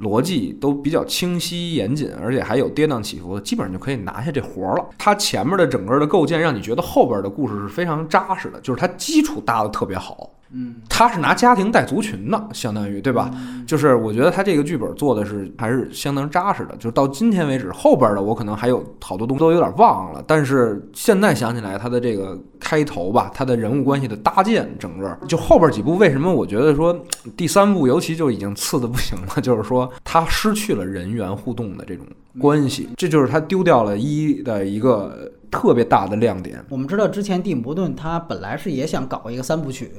逻辑都比较清晰严谨，而且还有跌宕起伏的，基本上就可以拿下这活儿了。它前面的整个的构建，让你觉得后边的故事是非常扎实的，就是它基础搭的特别好。嗯，他是拿家庭带族群的，相当于对吧？就是我觉得他这个剧本做的是还是相当扎实的。就是到今天为止，后边的我可能还有好多东西都有点忘了，但是现在想起来，他的这个开头吧，他的人物关系的搭建，整个就后边几部为什么我觉得说第三部尤其就已经次的不行了，就是说他失去了人员互动的这种关系，这就是他丢掉了一的一个特别大的亮点。我们知道之前蒂姆·伯顿他本来是也想搞一个三部曲。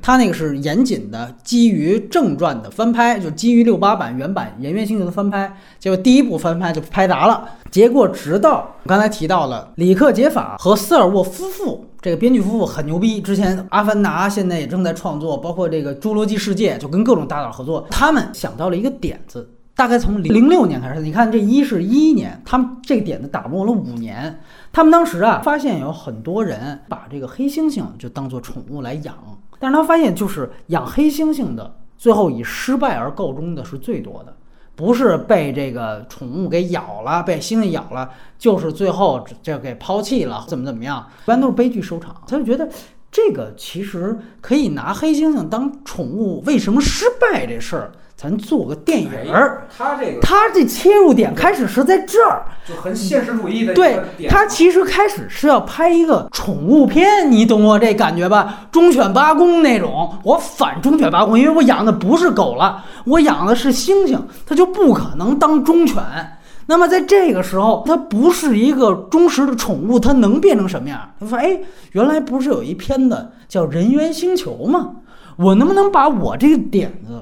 他那个是严谨的，基于正传的翻拍，就基于六八版原版《人猿星球》的翻拍。结果第一部翻拍就拍砸了。结果直到我刚才提到了里克·杰法和斯尔沃夫妇，这个编剧夫妇很牛逼。之前《阿凡达》现在也正在创作，包括这个《侏罗纪世界》，就跟各种大佬合作。他们想到了一个点子，大概从零六年开始。你看这一是一一年，他们这个点子打磨了五年。他们当时啊，发现有很多人把这个黑猩猩就当做宠物来养。但是他发现，就是养黑猩猩的，最后以失败而告终的是最多的，不是被这个宠物给咬了，被猩猩咬了，就是最后这给抛弃了，怎么怎么样，一般都是悲剧收场。他就觉得这个其实可以拿黑猩猩当宠物，为什么失败这事儿？咱做个电影儿，他这个他这切入点开始是在这儿，就很现实主义的。对他其实开始是要拍一个宠物片，你懂我这感觉吧？忠犬八公那种，我反忠犬八公，因为我养的不是狗了，我养的是猩猩，它就不可能当忠犬。那么在这个时候，它不是一个忠实的宠物，它能变成什么样？他说：“哎，原来不是有一片子叫《人猿星球》吗？我能不能把我这个点子？”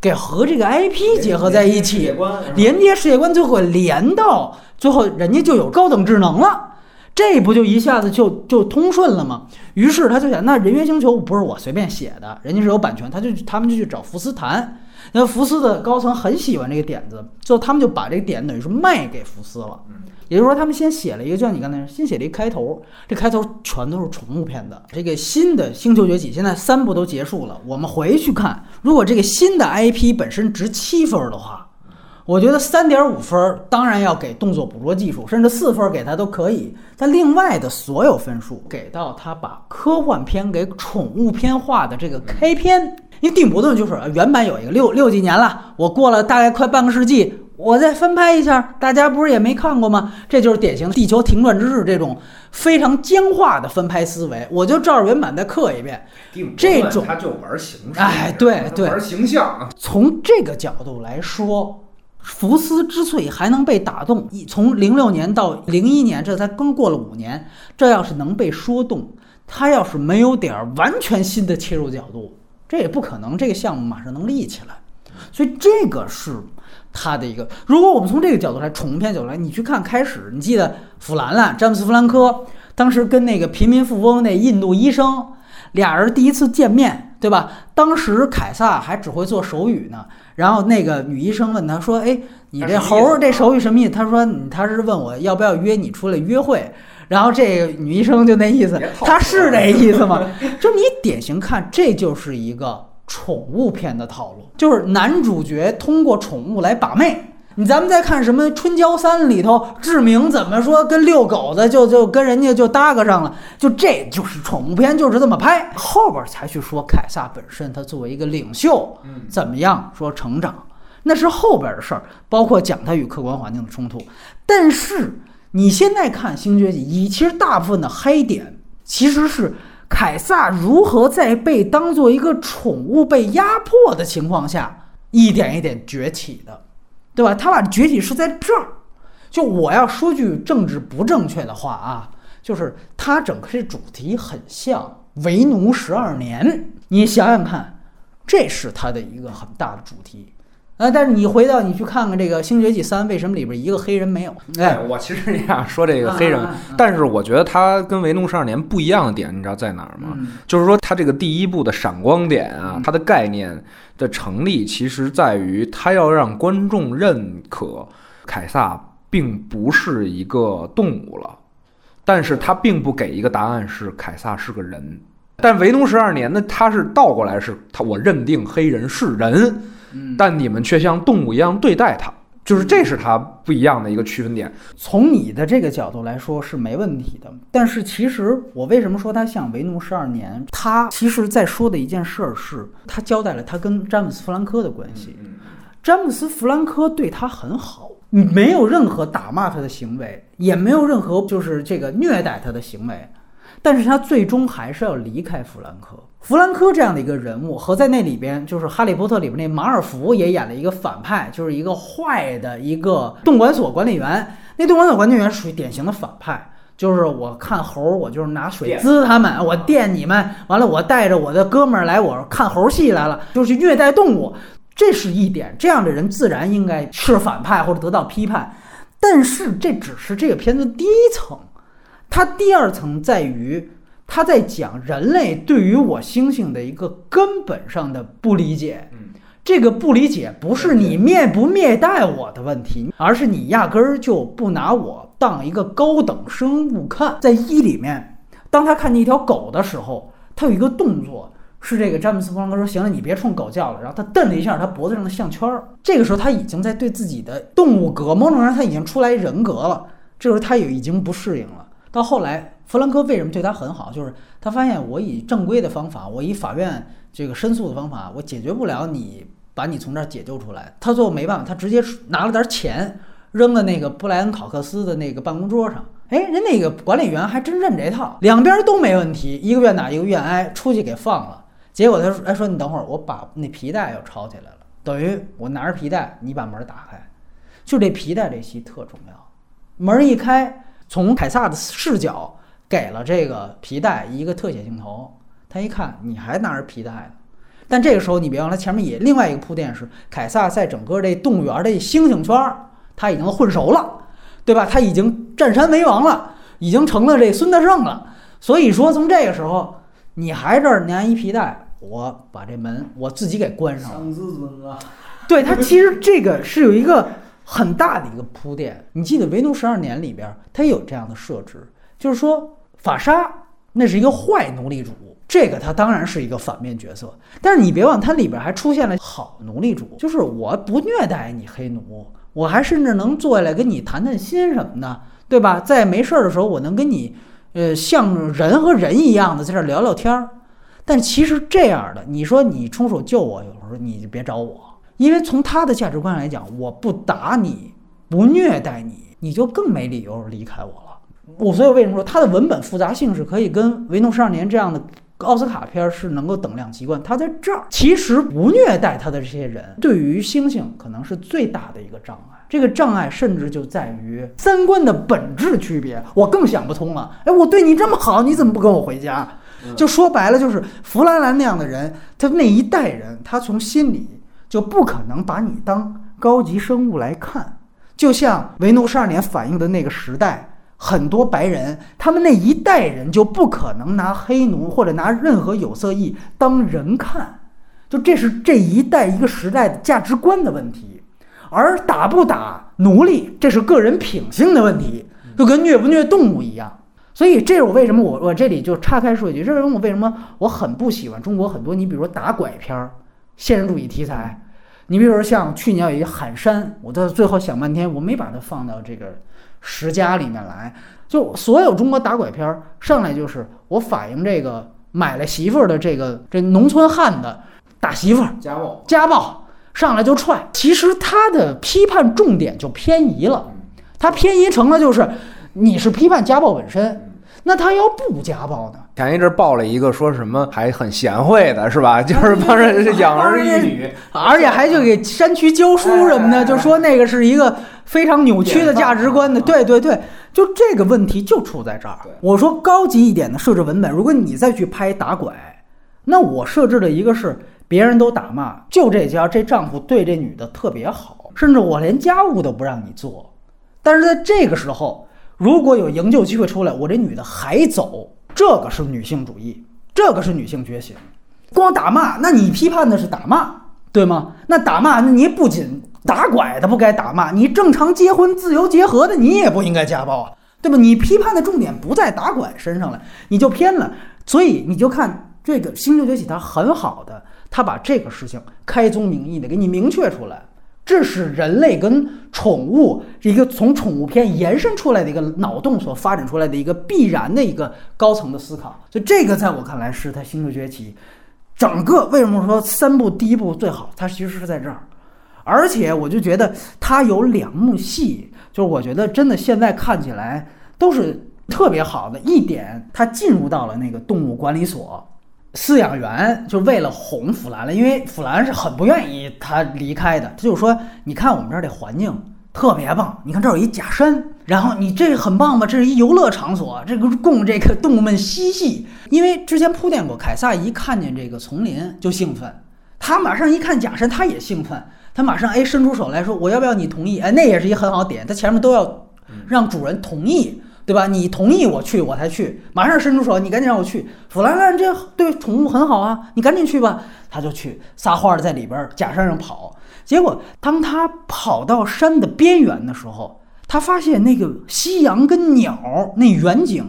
给和这个 IP 结合在一起，连接世界观，最后连到最后，人家就有高等智能了，这不就一下子就就通顺了吗？于是他就想，那人猿星球不是我随便写的，人家是有版权，他就他们就去找福斯谈，那福斯的高层很喜欢这个点子，最后他们就把这个点等于是卖给福斯了。也就是说，他们先写了一个，就像你刚才说，先写了一个开头，这开头全都是宠物片的。这个新的《星球崛起》现在三部都结束了，我们回去看，如果这个新的 IP 本身值七分的话，我觉得三点五分当然要给动作捕捉技术，甚至四分给他都可以。但另外的所有分数给到他把科幻片给宠物片化的这个开篇，因为蒂姆·伯顿就是原版有一个六六几年了，我过了大概快半个世纪。我再翻拍一下，大家不是也没看过吗？这就是典型的《地球停转之日》这种非常僵化的翻拍思维。我就照着原版再刻一遍。这种他就玩形式，哎，对对，玩形象。从这个角度来说，福斯之所以还能被打动，从零六年到零一年，这才刚过了五年，这要是能被说动，他要是没有点完全新的切入角度，这也不可能这个项目马上能立起来。所以这个是。他的一个，如果我们从这个角度来，宠物片角度来，你去看开始，你记得弗兰兰，詹姆斯·弗兰科当时跟那个贫民富翁那印度医生俩人第一次见面，对吧？当时凯撒还只会做手语呢，然后那个女医生问他说：“哎，你这猴这手语什么意思？”他说：“他是问我要不要约你出来约会。”然后这个女医生就那意思，他是这意思吗？就你典型看，这就是一个。宠物片的套路就是男主角通过宠物来把妹。你咱们再看什么《春娇三》里头，志明怎么说跟遛狗的就就跟人家就搭个上了，就这就是宠物片就是这么拍。后边才去说凯撒本身他作为一个领袖，怎么样说成长，那是后边的事儿，包括讲他与客观环境的冲突。但是你现在看《星爵一其实大部分的嗨点其实是。凯撒如何在被当做一个宠物被压迫的情况下，一点一点崛起的，对吧？他把崛起是在这儿。就我要说句政治不正确的话啊，就是他整个这主题很像《为奴十二年》，你想想看，这是他的一个很大的主题。啊！但是你回到你去看看这个《星爵纪三》，为什么里边一个黑人没有？哎，我其实也想说这个黑人，但是我觉得他跟《维农十二年》不一样的点，你知道在哪儿吗？就是说他这个第一部的闪光点啊，它的概念的成立，其实在于他要让观众认可凯撒并不是一个动物了，但是他并不给一个答案是凯撒是个人。但维农十二年呢，他是倒过来，是他我认定黑人是人，但你们却像动物一样对待他，就是这是他不一样的一个区分点。从你的这个角度来说是没问题的，但是其实我为什么说他像为奴十二年？他其实在说的一件事儿是，他交代了他跟詹姆斯·弗兰科的关系。詹姆斯·弗兰科对他很好，没有任何打骂他的行为，也没有任何就是这个虐待他的行为。但是他最终还是要离开弗兰科。弗兰科这样的一个人物，和在那里边就是《哈利波特》里边那马尔福也演了一个反派，就是一个坏的一个动管所管理员。那动管所管理员属于典型的反派，就是我看猴，我就是拿水滋他们，我电你们，完了我带着我的哥们儿来，我看猴戏来了，就是虐待动物，这是一点。这样的人自然应该是反派或者得到批判。但是这只是这个片子第一层。它第二层在于，他在讲人类对于我星星的一个根本上的不理解。这个不理解不是你灭不灭待我的问题，而是你压根儿就不拿我当一个高等生物看。在一里面，当他看见一条狗的时候，他有一个动作，是这个詹姆斯·弗兰克说：“行了，你别冲狗叫了。”然后他蹬了一下他脖子上的项圈儿。这个时候他已经在对自己的动物格，某种上他已经出来人格了。这时候他也已经不适应了。到后来，弗兰科为什么对他很好？就是他发现我以正规的方法，我以法院这个申诉的方法，我解决不了你，把你从这儿解救出来。他最后没办法，他直接拿了点钱扔到那个布莱恩考克斯的那个办公桌上。哎，人那个管理员还真认这套，两边都没问题，一个愿打一个愿挨，出去给放了。结果他说：“哎，说你等会儿，我把那皮带又抄起来了，等于我拿着皮带，你把门打开。就这皮带这戏特重要，门一开。”从凯撒的视角给了这个皮带一个特写镜头，他一看你还拿着皮带呢，但这个时候你别忘了前面也另外一个铺垫是凯撒在整个这动物园的猩猩圈他已经混熟了，对吧？他已经占山为王了，已经成了这孙大圣了。所以说从这个时候你还这儿拿一皮带，我把这门我自己给关上了。上自尊啊！对他其实这个是有一个。很大的一个铺垫，你记得《维奴十二年》里边，它有这样的设置，就是说法沙那是一个坏奴隶主，这个他当然是一个反面角色。但是你别忘，它里边还出现了好奴隶主，就是我不虐待你黑奴，我还甚至能坐下来跟你谈谈心什么的，对吧？在没事儿的时候，我能跟你，呃，像人和人一样的在这聊聊天儿。但其实这样的，你说你出手救我，有时候你就别找我。因为从他的价值观来讲，我不打你，不虐待你，你就更没理由离开我了。我所以为什么说它的文本复杂性是可以跟《维诺十二年》这样的奥斯卡片是能够等量齐观？它在这儿其实不虐待他的这些人，对于猩猩可能是最大的一个障碍。这个障碍甚至就在于三观的本质区别。我更想不通了。哎，我对你这么好，你怎么不跟我回家？就说白了，就是弗兰兰那样的人，他那一代人，他从心里。就不可能把你当高级生物来看，就像维奴十二年反映的那个时代，很多白人，他们那一代人就不可能拿黑奴或者拿任何有色裔当人看，就这是这一代一个时代的价值观的问题，而打不打奴隶，这是个人品性的问题，就跟虐不虐动物一样。所以这是我为什么我我这里就岔开说一句，这是我为什么我很不喜欢中国很多你比如说打拐片儿。现实主义题材，你比如说像去年有一个喊山，我到最后想半天，我没把它放到这个十佳里面来。就所有中国打拐片儿上来就是我反映这个买了媳妇儿的这个这农村汉子打媳妇儿家暴，家暴上来就踹。其实他的批判重点就偏移了，他偏移成了就是你是批判家暴本身。那他要不家暴呢？前一阵爆了一个说什么还很贤惠的是吧？就是帮人 养儿育女，而且还就给山区教书什么的，就说那个是一个非常扭曲的价值观的。对对对，就这个问题就出在这儿。我说高级一点的设置文本，如果你再去拍打拐，那我设置的一个是别人都打骂，就这家这丈夫对这女的特别好，甚至我连家务都不让你做，但是在这个时候。如果有营救机会出来，我这女的还走，这个是女性主义，这个是女性觉醒。光打骂，那你批判的是打骂，对吗？那打骂，那你不仅打拐的不该打骂，你正常结婚、自由结合的你也不应该家暴啊，对吧？你批判的重点不在打拐身上了，你就偏了。所以你就看这个《星球崛起》它很好的，它把这个事情开宗明义的给你明确出来，这是人类跟宠物一个从宠物片延伸出来的一个脑洞所发展出来的一个必然的一个高层的思考。就这个在我看来是它《星球崛起》整个为什么说三部第一部最好，它其实是在这儿。而且我就觉得它有两幕戏，就是我觉得真的现在看起来都是特别好的一点。他进入到了那个动物管理所，饲养员就为了哄弗兰了，因为弗兰是很不愿意他离开的。他就说：“你看我们这儿这环境特别棒，你看这儿有一假山，然后你这很棒吧？这是一游乐场所，这个供这个动物们嬉戏。因为之前铺垫过，凯撒一看见这个丛林就兴奋，他马上一看假山，他也兴奋。”他马上哎伸出手来说：“我要不要你同意？”哎，那也是一个很好点。他前面都要让主人同意，对吧？你同意我去，我才去。马上伸出手，你赶紧让我去。弗兰兰这对宠物很好啊，你赶紧去吧。他就去撒欢儿在里边假山上跑。结果当他跑到山的边缘的时候，他发现那个夕阳跟鸟那远景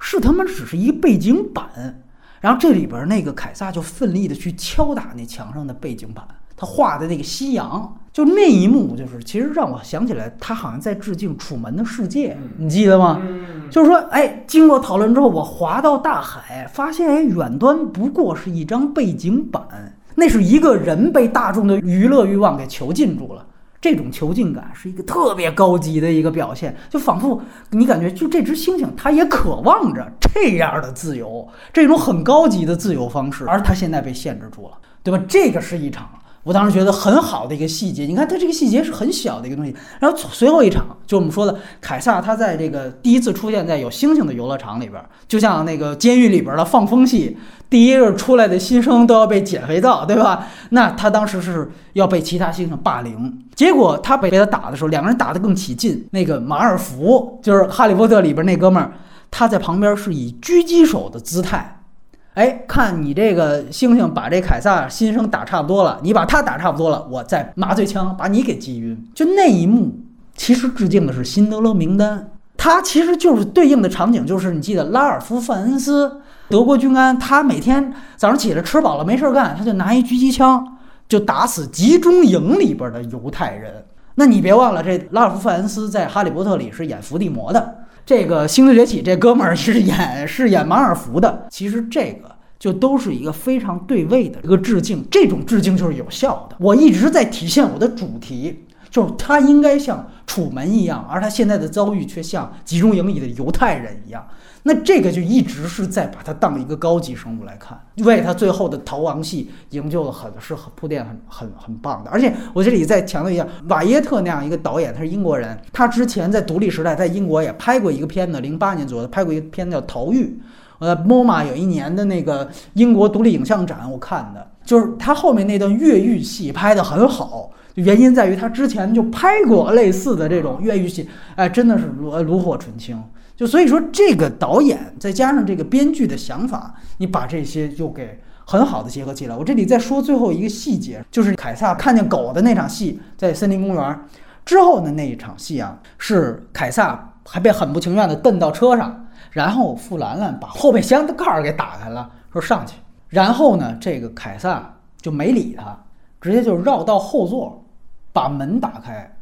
是他妈只是一个背景板。然后这里边那个凯撒就奋力的去敲打那墙上的背景板。他画的那个夕阳，就那一幕，就是其实让我想起来，他好像在致敬《楚门的世界》，你记得吗？就是说，哎，经过讨论之后，我滑到大海，发现，哎，远端不过是一张背景板，那是一个人被大众的娱乐欲望给囚禁住了。这种囚禁感是一个特别高级的一个表现，就仿佛你感觉，就这只猩猩，它也渴望着这样的自由，这种很高级的自由方式，而它现在被限制住了，对吧？这个是一场。我当时觉得很好的一个细节，你看它这个细节是很小的一个东西。然后随后一场，就我们说的凯撒，他在这个第一次出现在有星星的游乐场里边，就像那个监狱里边的放风戏，第一个出来的新生都要被减肥皂，对吧？那他当时是要被其他猩猩霸凌，结果他被被他打的时候，两个人打得更起劲。那个马尔福就是《哈利波特》里边那哥们儿，他在旁边是以狙击手的姿态。哎，看你这个猩猩把这凯撒新生打差不多了，你把他打差不多了，我再麻醉枪把你给击晕。就那一幕，其实致敬的是辛德勒名单，他其实就是对应的场景，就是你记得拉尔夫·范恩斯，德国军官，他每天早上起来吃饱了没事干，他就拿一狙击枪就打死集中营里边的犹太人。那你别忘了，这拉尔夫·范恩斯在《哈利波特》里是演伏地魔的。这个《星球崛起》这哥们儿是演是演马尔福的，其实这个就都是一个非常对位的一个致敬，这种致敬就是有效的。我一直在体现我的主题，就是他应该像楚门一样，而他现在的遭遇却像集中营里的犹太人一样。那这个就一直是在把他当一个高级生物来看，为他最后的逃亡戏营救了很是很铺垫很很很棒的。而且我这里再强调一下，瓦耶特那样一个导演，他是英国人，他之前在独立时代在英国也拍过一个片子，零八年左右拍过一个片子叫《逃狱》。呃，MoMA 有一年的那个英国独立影像展，我看的就是他后面那段越狱戏拍得很好，原因在于他之前就拍过类似的这种越狱戏，哎，真的是炉炉火纯青。就所以说，这个导演再加上这个编剧的想法，你把这些就给很好的结合起来。我这里再说最后一个细节，就是凯撒看见狗的那场戏，在森林公园之后的那一场戏啊，是凯撒还被很不情愿的蹬到车上，然后富兰兰把后备箱的盖儿给打开了，说上去，然后呢，这个凯撒就没理他，直接就绕到后座，把门打开，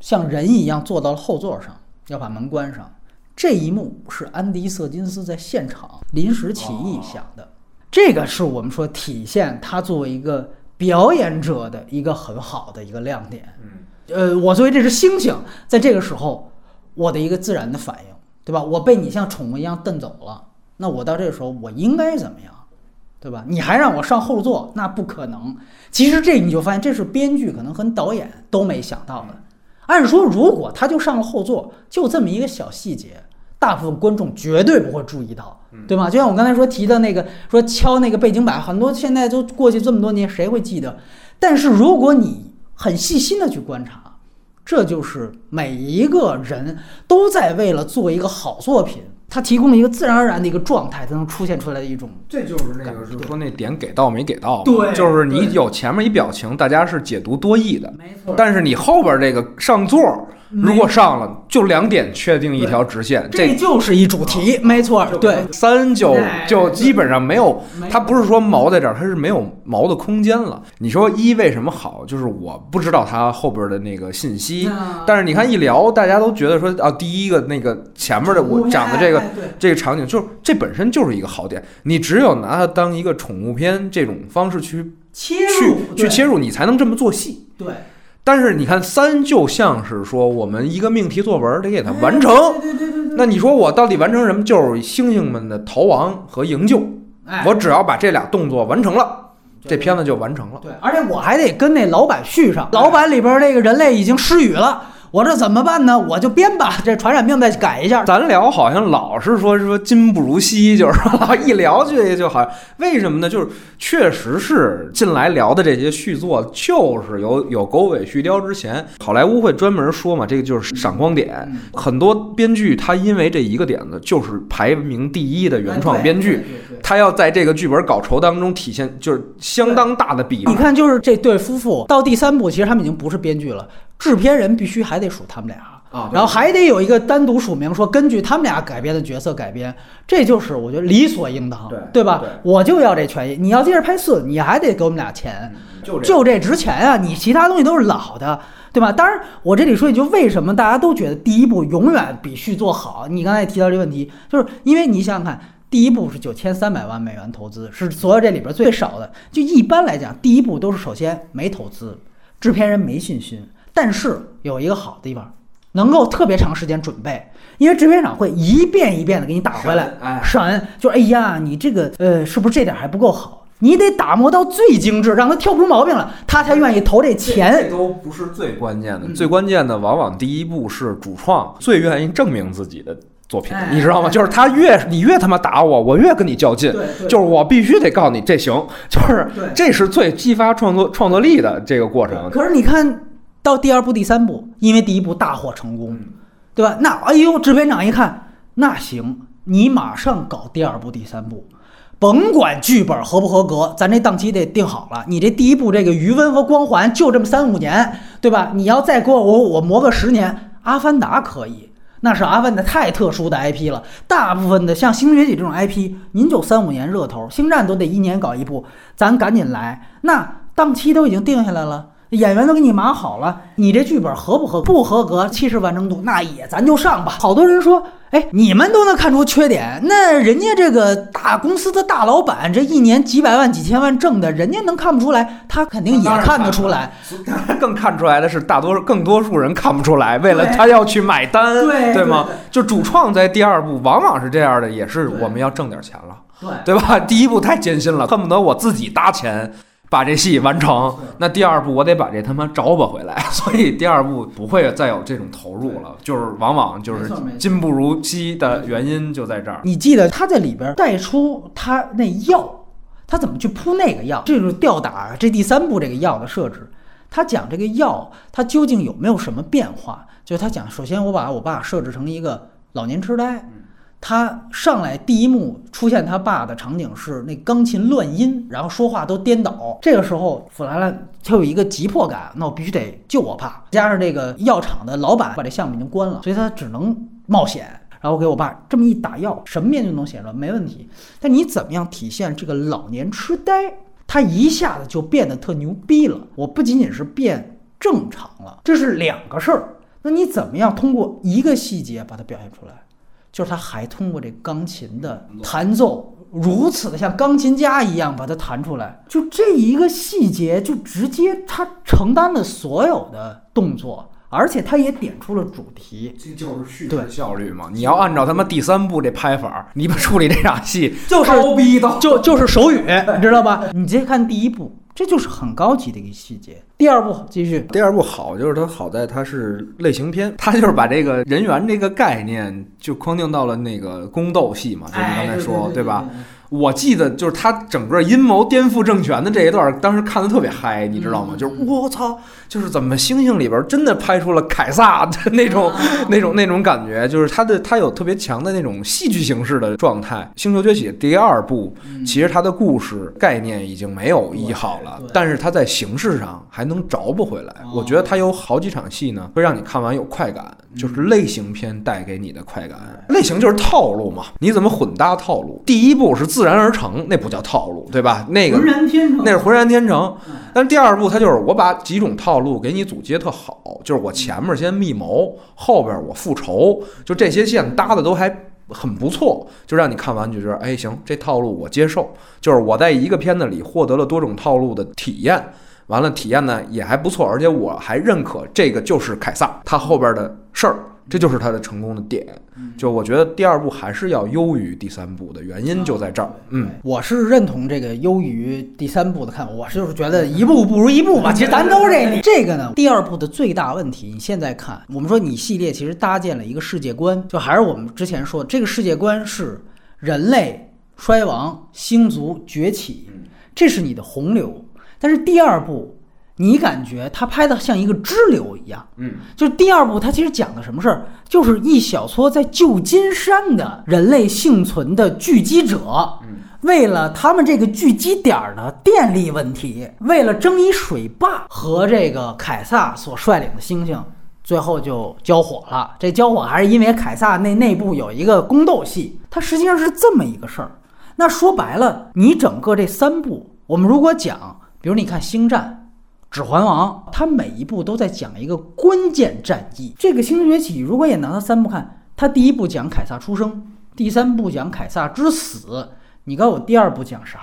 像人一样坐到了后座上，要把门关上。这一幕是安迪·瑟金斯在现场临时起意想的，这个是我们说体现他作为一个表演者的一个很好的一个亮点。呃，我作为这只猩猩，在这个时候，我的一个自然的反应，对吧？我被你像宠物一样蹬走了，那我到这个时候我应该怎么样，对吧？你还让我上后座，那不可能。其实这你就发现，这是编剧可能和导演都没想到的。按说，如果他就上了后座，就这么一个小细节。大部分观众绝对不会注意到，对吗？就像我刚才说提的那个，说敲那个背景板，很多现在都过去这么多年，谁会记得？但是如果你很细心的去观察，这就是每一个人都在为了做一个好作品，他提供了一个自然而然的一个状态，才能出现出来的一种。这就是那个，就是说那点给到没给到？对，就是你有前面一表情，大家是解读多义的，没错。但是你后边这个上座。如果上了，就两点确定一条直线，这这就是一主题，没错，对，三就哎就基本上没有，它不是说毛在这儿，它是没有毛的空间了。你说一为什么好？就是我不知道它后边的那个信息，但是你看一聊，大家都觉得说啊，第一个那个前面的我讲的这个这个场景，就是这本身就是一个好点。你只有拿它当一个宠物片这种方式去切去入去切入，你才能这么做戏。对，但是你看三就像是说我们一个命题作文得给它完成。对对对对对，那你说我到底完成什么？就是猩猩们的逃亡和营救。哎我只要把这俩动作完成了，这片子就完成了。对，而且我还得跟那老板续上。老板里边那个人类已经失语了，我这怎么办呢？我就编吧，这传染病再改一下。咱聊好像老是说说今不如昔，就是说 一聊这就好像为什么呢？就是确实是近来聊的这些续作，就是有有狗尾续貂之前，好莱坞会专门说嘛，这个就是闪光点。嗯很多编剧他因为这一个点子，就是排名第一的原创编剧，他要在这个剧本稿酬当中体现就是相当大的比例你。看，就是这对夫妇到第三部，其实他们已经不是编剧了，制片人必须还得数他们俩。啊然后还得有一个单独署名，说根据他们俩改编的角色改编，这就是我觉得理所应当，对吧？对我就要这权益，你要接着拍四，你还得给我们俩钱，就就这值钱啊！你其他东西都是老的，对吧？当然，我这里说一句，为什么大家都觉得第一部永远比续作好？你刚才也提到这个问题，就是因为你想想看，第一部是九千三百万美元投资，是所有这里边最少的。就一般来讲，第一部都是首先没投资，制片人没信心，但是有一个好的地方，能够特别长时间准备，因为制片厂会一遍一遍的给你打回来。哎，审，就是哎呀，你这个呃，是不是这点还不够好？你得打磨到最精致，让他挑不出毛病来，他才愿意投这钱这钱。都不是最关键的，嗯最关键的往往第一步是主创最愿意证明自己的作品，哎你知道吗？就是他越你越他妈打我，我越跟你较劲。就是我必须得告诉你这行，就是这是最激发创作创作力的这个过程。可是你看到第二部、第三部，因为第一部大获成功，嗯对吧？那哎呦，制片长一看，那行，你马上搞第二部、第三部，甭管剧本合不合格，咱这档期得定好了。你这第一部这个余温和光环就这么三五年，对吧？你要再给我我我磨个十年，《阿凡达》可以。那是阿凡达太特殊的 IP 了，大部分的像《星崛起》这种 IP，您就三五年热头，《星战》都得一年搞一部，咱赶紧来。那档期都已经定下来了，演员都给你码好了，你这剧本合不合不合格，七十完成度那也咱就上吧。好多人说，哎，你们都能看出缺点，那人家这个大公司的大老板，这一年几百万几千万挣的，人家能看不出来，他肯定也看得出来。更看出来的是，大多数更多数人看不出来，为了他要去买单，对吗对？就主创在第二部往往是这样的，也是我们要挣点钱了。对对吧？第一步太艰辛了，恨不得我自己搭钱把这戏完成。那第二部我得把这他妈找吧回来，所以第二部不会再有这种投入了，就是往往就是没错没错今不如昔的原因就在这儿。你记得他在里边带出他那药，他怎么去铺那个药？这就是吊打这第三部这个药的设置。他讲这个药，它究竟有没有什么变化？就是他讲，首先我把我爸设置成一个老年痴呆，他上来第一幕出现他爸的场景是那钢琴乱音，然后说话都颠倒。这个时候，弗兰兰他有一个急迫感，那我必须得救我爸。加上这个药厂的老板把这项目已经关了，所以他只能冒险。然后给我爸这么一打药，什么面就能写出来，没问题。但你怎么样体现这个老年痴呆？他一下子就变得特牛逼了。我不仅仅是变正常了，这是两个事儿。那你怎么样通过一个细节把它表现出来？就是他还通过这钢琴的弹奏，如此的像钢琴家一样把它弹出来，就这一个细节，就直接他承担了所有的动作，而且他也点出了主题，这就是叙对事效率嘛！你要按照他妈第三部这拍法，你不处理这场戏就是高逼的就就是手语，你知道吧？你直接看第一部，这就是很高级的一个细节。第二部继续，第二部好，就是它好在它是类型片，它就是把这个人员这个概念就框定到了那个宫斗戏嘛，就是你刚才说对，吧？？我记得就是他整个阴谋颠覆政权的这一段，当时看的特别嗨，你知道吗？就是我操，就是怎么星星里边真的拍出了凯撒的那种、那种、那种感觉，就是他的他有特别强的那种戏剧形式的状态。《星球崛起》第二部，其实它的故事概念已经没有一好了，但是它在形式上还能着不回来。我觉得它有好几场戏呢，会让你看完有快感，就是类型片带给你的快感。类型就是套路嘛，你怎么混搭套路？第一部是自然而成，那不叫套路，对吧？那个浑然天成，那是浑然天成。但是第二部它就是我把几种套路给你组接特好，就是我前面先密谋，后边我复仇，就这些线搭的都还很不错，就让你看完就觉得，哎，行，这套路我接受。就是我在一个片子里获得了多种套路的体验，完了体验呢也还不错，而且我还认可这个就是凯撒他后边的事儿。这就是他的成功的点，就我觉得第二部还是要优于第三部的原因就在这儿。嗯，我是认同这个优于第三部的看法，我是就是觉得一步不如一步吧。其实咱都是这 这个呢。第二部的最大问题，你现在看，我们说你系列其实搭建了一个世界观，就还是我们之前说，这个世界观是人类衰亡、星族崛起，这是你的洪流。但是第二部。你感觉他拍的像一个支流一样，嗯，就是第二部他其实讲的什么事儿，就是一小撮在旧金山的人类幸存的聚集者，嗯，为了他们这个聚集点的电力问题，为了争一水坝，和这个凯撒所率领的猩猩，最后就交火了。这交火还是因为凯撒那内部有一个宫斗戏，它实际上是这么一个事儿。那说白了，你整个这三部，我们如果讲，比如你看《星战》。《指环王》它每一部都在讲一个关键战役。这个《星球崛起》如果也拿它三部看，它第一部讲凯撒出生，第三部讲凯撒之死。你告诉我第二部讲啥？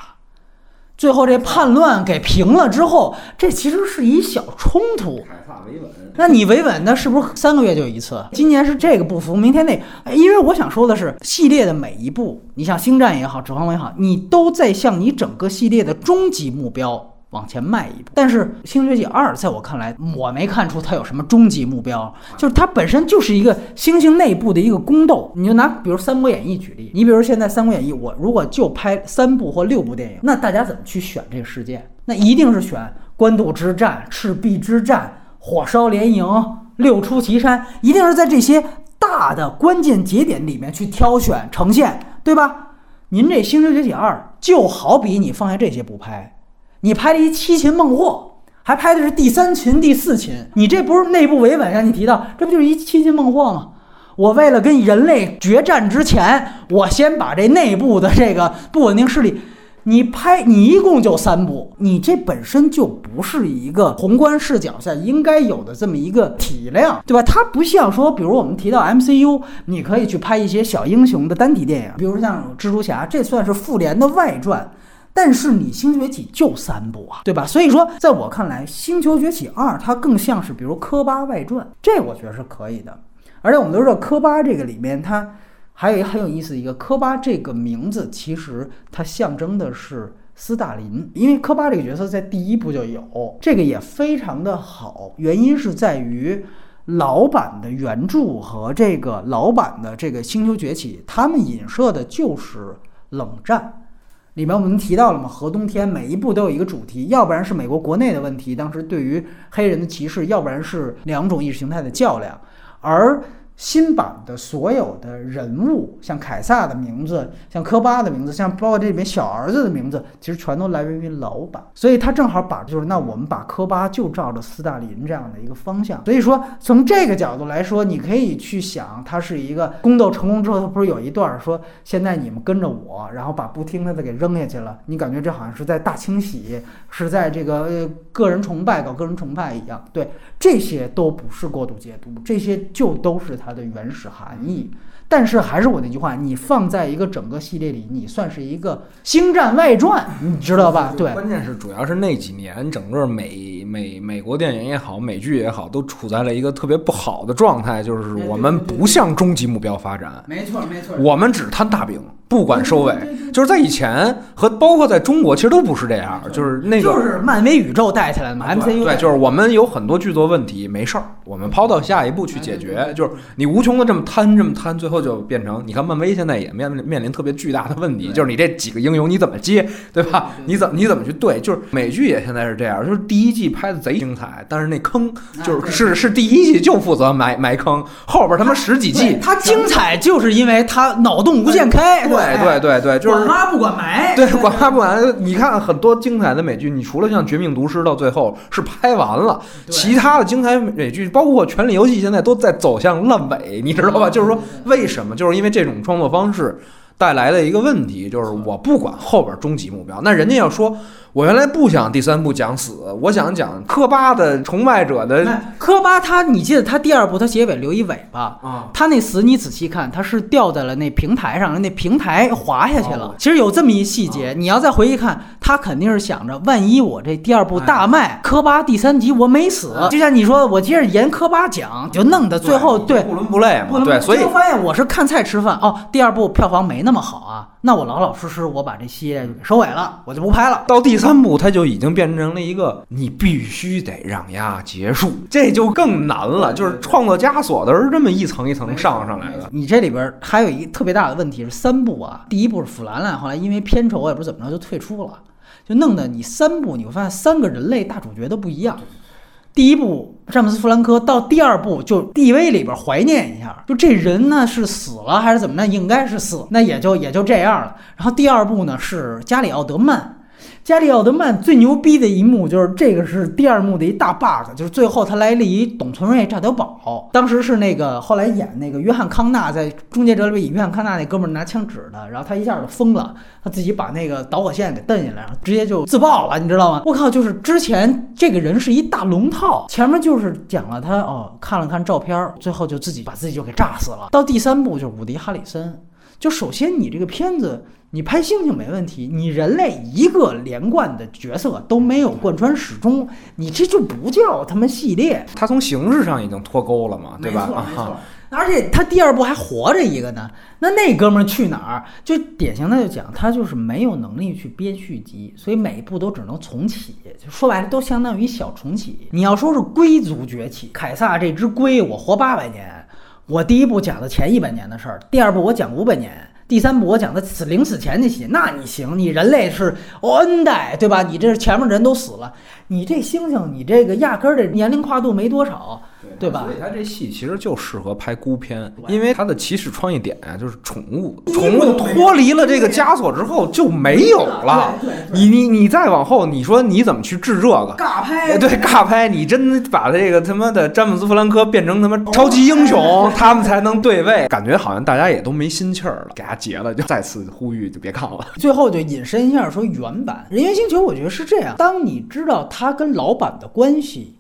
最后这叛乱给平了之后，这其实是一小冲突。凯撒维稳，那你维稳，那是不是三个月就一次？今年是这个不服，明天那……因为我想说的是，系列的每一步，你像《星战》也好，《指环王》也好，你都在向你整个系列的终极目标。往前迈一步，但是《星球崛起二》在我看来，我没看出它有什么终极目标，就是它本身就是一个星星内部的一个宫斗。你就拿比如《三国演义》举例，你比如现在《三国演义》，我如果就拍三部或六部电影，那大家怎么去选这个事件？那一定是选官渡之战、赤壁之战、火烧连营、六出祁山，一定是在这些大的关键节点里面去挑选呈现，对吧？您这《星球崛起二》就好比你放下这些不拍。你拍了一七擒孟获，还拍的是第三擒、第四擒，你这不是内部维稳？让你提到，这不就是一七擒孟获吗？我为了跟人类决战之前，我先把这内部的这个不稳定势力，你拍，你一共就三部，你这本身就不是一个宏观视角下应该有的这么一个体量，对吧？它不像说，比如我们提到 MCU，你可以去拍一些小英雄的单体电影，比如像蜘蛛侠，这算是复联的外传。但是你《星球崛起》就三部啊，对吧？所以说，在我看来，《星球崛起二》它更像是比如科巴外传，这我觉得是可以的。而且我们都知道，科巴这个里面它还有一个很有意思的一个，科巴这个名字其实它象征的是斯大林，因为科巴这个角色在第一部就有，这个也非常的好。原因是在于老版的原著和这个老版的这个《星球崛起》，他们影射的就是冷战。里面我们提到了嘛，核冬天每一步都有一个主题，要不然是美国国内的问题，当时对于黑人的歧视，要不然是两种意识形态的较量，而。新版的所有的人物，像凯撒的名字，像科巴的名字，像包括这里面小儿子的名字，其实全都来源于老版。所以他正好把就是那我们把科巴就照着斯大林这样的一个方向。所以说从这个角度来说，你可以去想，他是一个宫斗成功之后，他不是有一段说现在你们跟着我，然后把不听他的给扔下去了。你感觉这好像是在大清洗，是在这个呃个人崇拜搞个人崇拜一样。对，这些都不是过度解读，这些就都是。它的原始含义，但是还是我那句话，你放在一个整个系列里，你算是一个星战外传，你知道吧？对，关键是主要是那几年，整个美美美国电影也好，美剧也好，都处在了一个特别不好的状态，就是我们不向终极目标发展，没错没错，我们只摊大饼。不管收尾，就是在以前和包括在中国，其实都不是这样，就是那个就是漫威宇宙带起来的嘛，MCU 对，就是我们有很多剧作问题，没事儿，我们抛到下一步去解决。就是你无穷的这么摊，这么摊，最后就变成，你看漫威现在也面面临特别巨大的问题，就是你这几个英雄你怎么接，对吧？你怎么你怎么去对？就是美剧也现在是这样，就是第一季拍的贼精彩，但是那坑就是是是第一季就负责埋埋坑，后边他妈十几季，它精彩就是因为它脑洞无限开，对对对对，就是管妈不管埋，对，管他不管。你看很多精彩的美剧，你除了像《绝命毒师》到最后是拍完了，其他的精彩美剧，包括《权力游戏》，现在都在走向烂尾，你知道吧？就是说为什么？就是因为这种创作方式带来的一个问题，就是我不管后边终极目标，那人家要说。我原来不想第三部讲死，我想讲科巴的崇拜者的。科巴他，你记得他第二部他结尾留一尾巴啊？他那死你仔细看，他是掉在了那平台上，那平台滑下去了。其实有这么一细节，你要再回去看，他肯定是想着，万一我这第二部大卖，科巴第三集我没死，就像你说，我接着沿科巴讲，就弄得最后对不伦不类嘛。对，所以发现我是看菜吃饭哦。第二部票房没那么好啊，那我老老实实我把这系列收尾了，我就不拍了。到第三部，它就已经变成了一个你必须得让呀结束，这就更难了。就是创作枷锁都是这么一层一层上上来的。你这里边还有一特别大的问题是三部啊，第一部是弗兰兰，后来因为片酬也不知怎么着就退出了，就弄得你三部你会发现三个人类大主角都不一样。第一部詹姆斯·弗兰科到第二部就 D.V 里边怀念一下，就这人呢是死了还是怎么着？应该是死，那也就也就这样了。然后第二部呢是加里奥德曼。加里奥德曼最牛逼的一幕就是这个是第二幕的一大 bug，就是最后他来了一董存瑞炸碉堡。当时是那个后来演那个约翰康纳在《终结者》里边演约翰康纳那哥们儿拿枪指他，然后他一下就疯了，他自己把那个导火线给蹬下来，然后直接就自爆了，你知道吗？我靠，就是之前这个人是一大龙套，前面就是讲了他哦看了看照片，最后就自己把自己就给炸死了。到第三部就是伍迪·哈里森，就首先你这个片子。你拍猩猩没问题，你人类一个连贯的角色都没有贯穿始终，你这就不叫他妈系列。它从形式上已经脱钩了嘛，对吧？没错，没错。而且他第二部还活着一个呢，那那哥们儿去哪儿？就典型的就讲他就是没有能力去编续集，所以每一部都只能重启。就说白了，都相当于小重启。你要说是龟族崛起，凯撒这只龟，我活八百年，我第一部讲的前一百年的事儿，第二部我讲五百年。第三部我讲的死临死前那些，那你行，你人类是 N 代，对吧？你这前面人都死了，你这猩猩，你这个压根儿的年龄跨度没多少。对吧？所以他这戏其实就适合拍孤片，因为他的起始创意点啊，就是宠物，宠物脱离了这个枷锁之后就没有了。你你你再往后，你说你怎么去治这个？尬拍？对，尬拍。你真把这个他妈的詹姆斯·弗兰科变成他妈超级英雄，他们才能对位。感觉好像大家也都没心气儿了，给他结了，就再次呼吁就别看了。最后就引申一下说原版《人猿星球》，我觉得是这样：当你知道他跟老板的关系。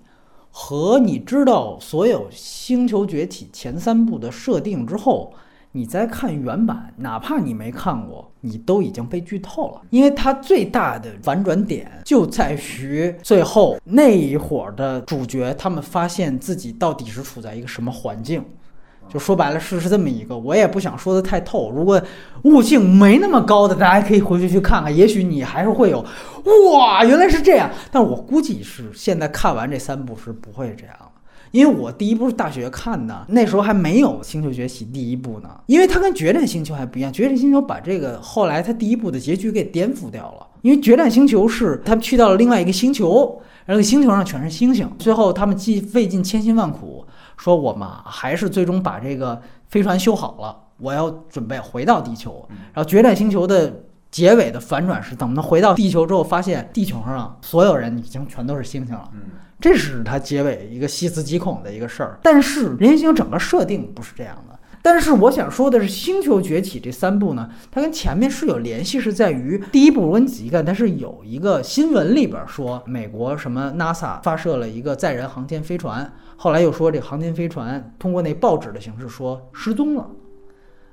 和你知道所有《星球崛起》前三部的设定之后，你再看原版，哪怕你没看过，你都已经被剧透了。因为它最大的反转点就在于最后那一伙的主角，他们发现自己到底是处在一个什么环境。就说白了是是这么一个，我也不想说的太透。如果悟性没那么高的，大家可以回去去看看，也许你还是会有哇，原来是这样。但是我估计是现在看完这三部是不会这样了，因为我第一部是大学看的，那时候还没有《星球崛起》第一部呢。因为它跟《决战星球》还不一样，《决战星球》把这个后来它第一部的结局给颠覆掉了。因为《决战星球》是他们去到了另外一个星球，然后星球上全是星星，最后他们既费尽千辛万苦。说我们还是最终把这个飞船修好了，我要准备回到地球。然后决战星球的结尾的反转是怎么能回到地球之后，发现地球上所有人已经全都是星星了。这是它结尾一个细思极恐的一个事儿。但是人形星整个设定不是这样的。但是我想说的是，《星球崛起》这三部呢，它跟前面是有联系，是在于第一部，如果你仔细看，它是有一个新闻里边说，美国什么 NASA 发射了一个载人航天飞船。后来又说这航天飞船通过那报纸的形式说失踪了，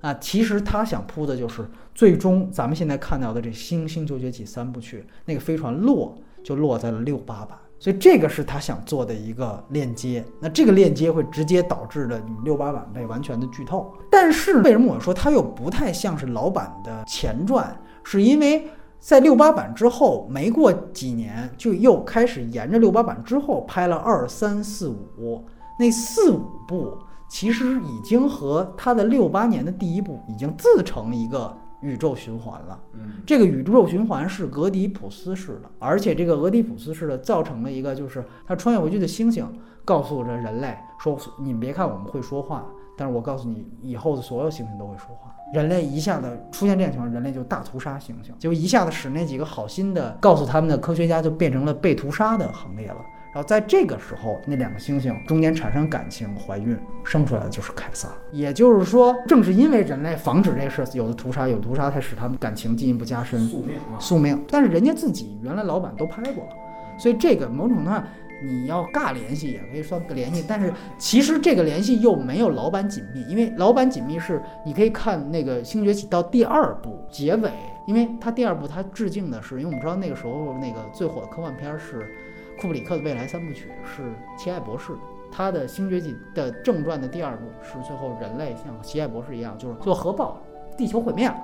啊，其实他想铺的就是最终咱们现在看到的这《星星球崛起》三部曲，那个飞船落就落在了六八版，所以这个是他想做的一个链接。那这个链接会直接导致的你六八版被完全的剧透。但是为什么我说它又不太像是老版的前传？是因为在六八版之后没过几年，就又开始沿着六八版之后拍了二三四五，那四五部其实已经和他的六八年的第一部已经自成一个宇宙循环了。嗯，这个宇宙循环是俄狄浦斯式的，而且这个俄狄浦斯式的造成了一个，就是他穿越回去的星星告诉着人类说：“你们别看我们会说话，但是我告诉你，以后的所有星星都会说话。”人类一下子出现这种情况，人类就大屠杀猩猩，就一下子使那几个好心的告诉他们的科学家就变成了被屠杀的行列了。然后在这个时候，那两个猩猩中间产生感情，怀孕，生出来的就是凯撒。也就是说，正是因为人类防止这个事，有的屠杀，有屠杀，才使他们感情进一步加深，宿命啊，宿命。但是人家自己原来老板都拍过了，所以这个某种程度上你要尬联系也可以算个联系，但是其实这个联系又没有老版紧密，因为老版紧密是你可以看那个《星崛起》到第二部结尾，因为它第二部它致敬的是，因为我们知道那个时候那个最火的科幻片是库布里克的未来三部曲是《奇爱博士》。他的《星崛起》的正传的第二部是最后人类像奇爱博士一样，就是做核爆，地球毁灭了。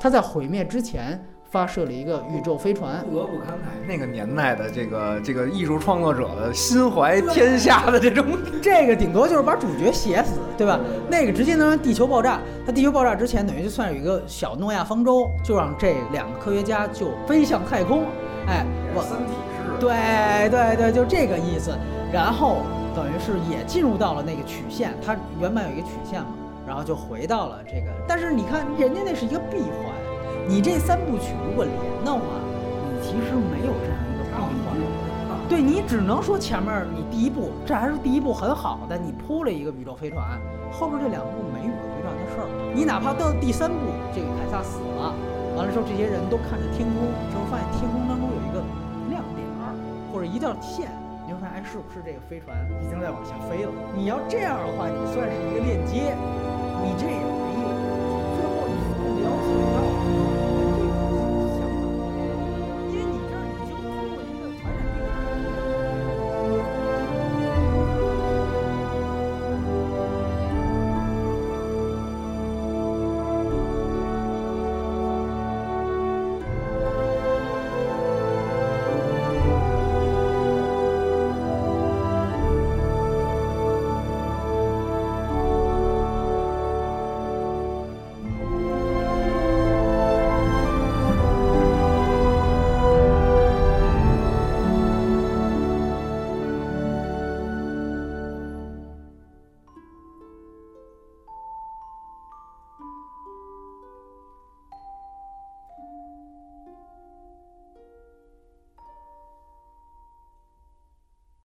他在毁灭之前发射了一个宇宙飞船，不得不感慨那个年代的这个这个艺术创作者的心怀天下的这种，这个顶多就是把主角写死，对吧？那个直接能让地球爆炸。它地球爆炸之前，等于就算有一个小诺亚方舟，就让这两个科学家就飞向太空。哎，我三体式，对对对，就这个意思。然后等于是也进入到了那个曲线，它原本有一个曲线嘛，然后就回到了这个。但是你看，人家那是一个闭环，你这三部曲如果连的话，你其实没有这样一个闭环。对你只能说前面你第一部，这还是第一部很好的，你铺了一个宇宙飞船，后边这两部没宇宙飞船的事儿。你哪怕到第三部，这个凯撒死了，完了之后这些人都看着天空，之后发现天空当中有一个亮点儿或者一道线，你就发现哎，是不是这个飞船已经在往下飞了？你要这样的话，你算是一个链接，你这也没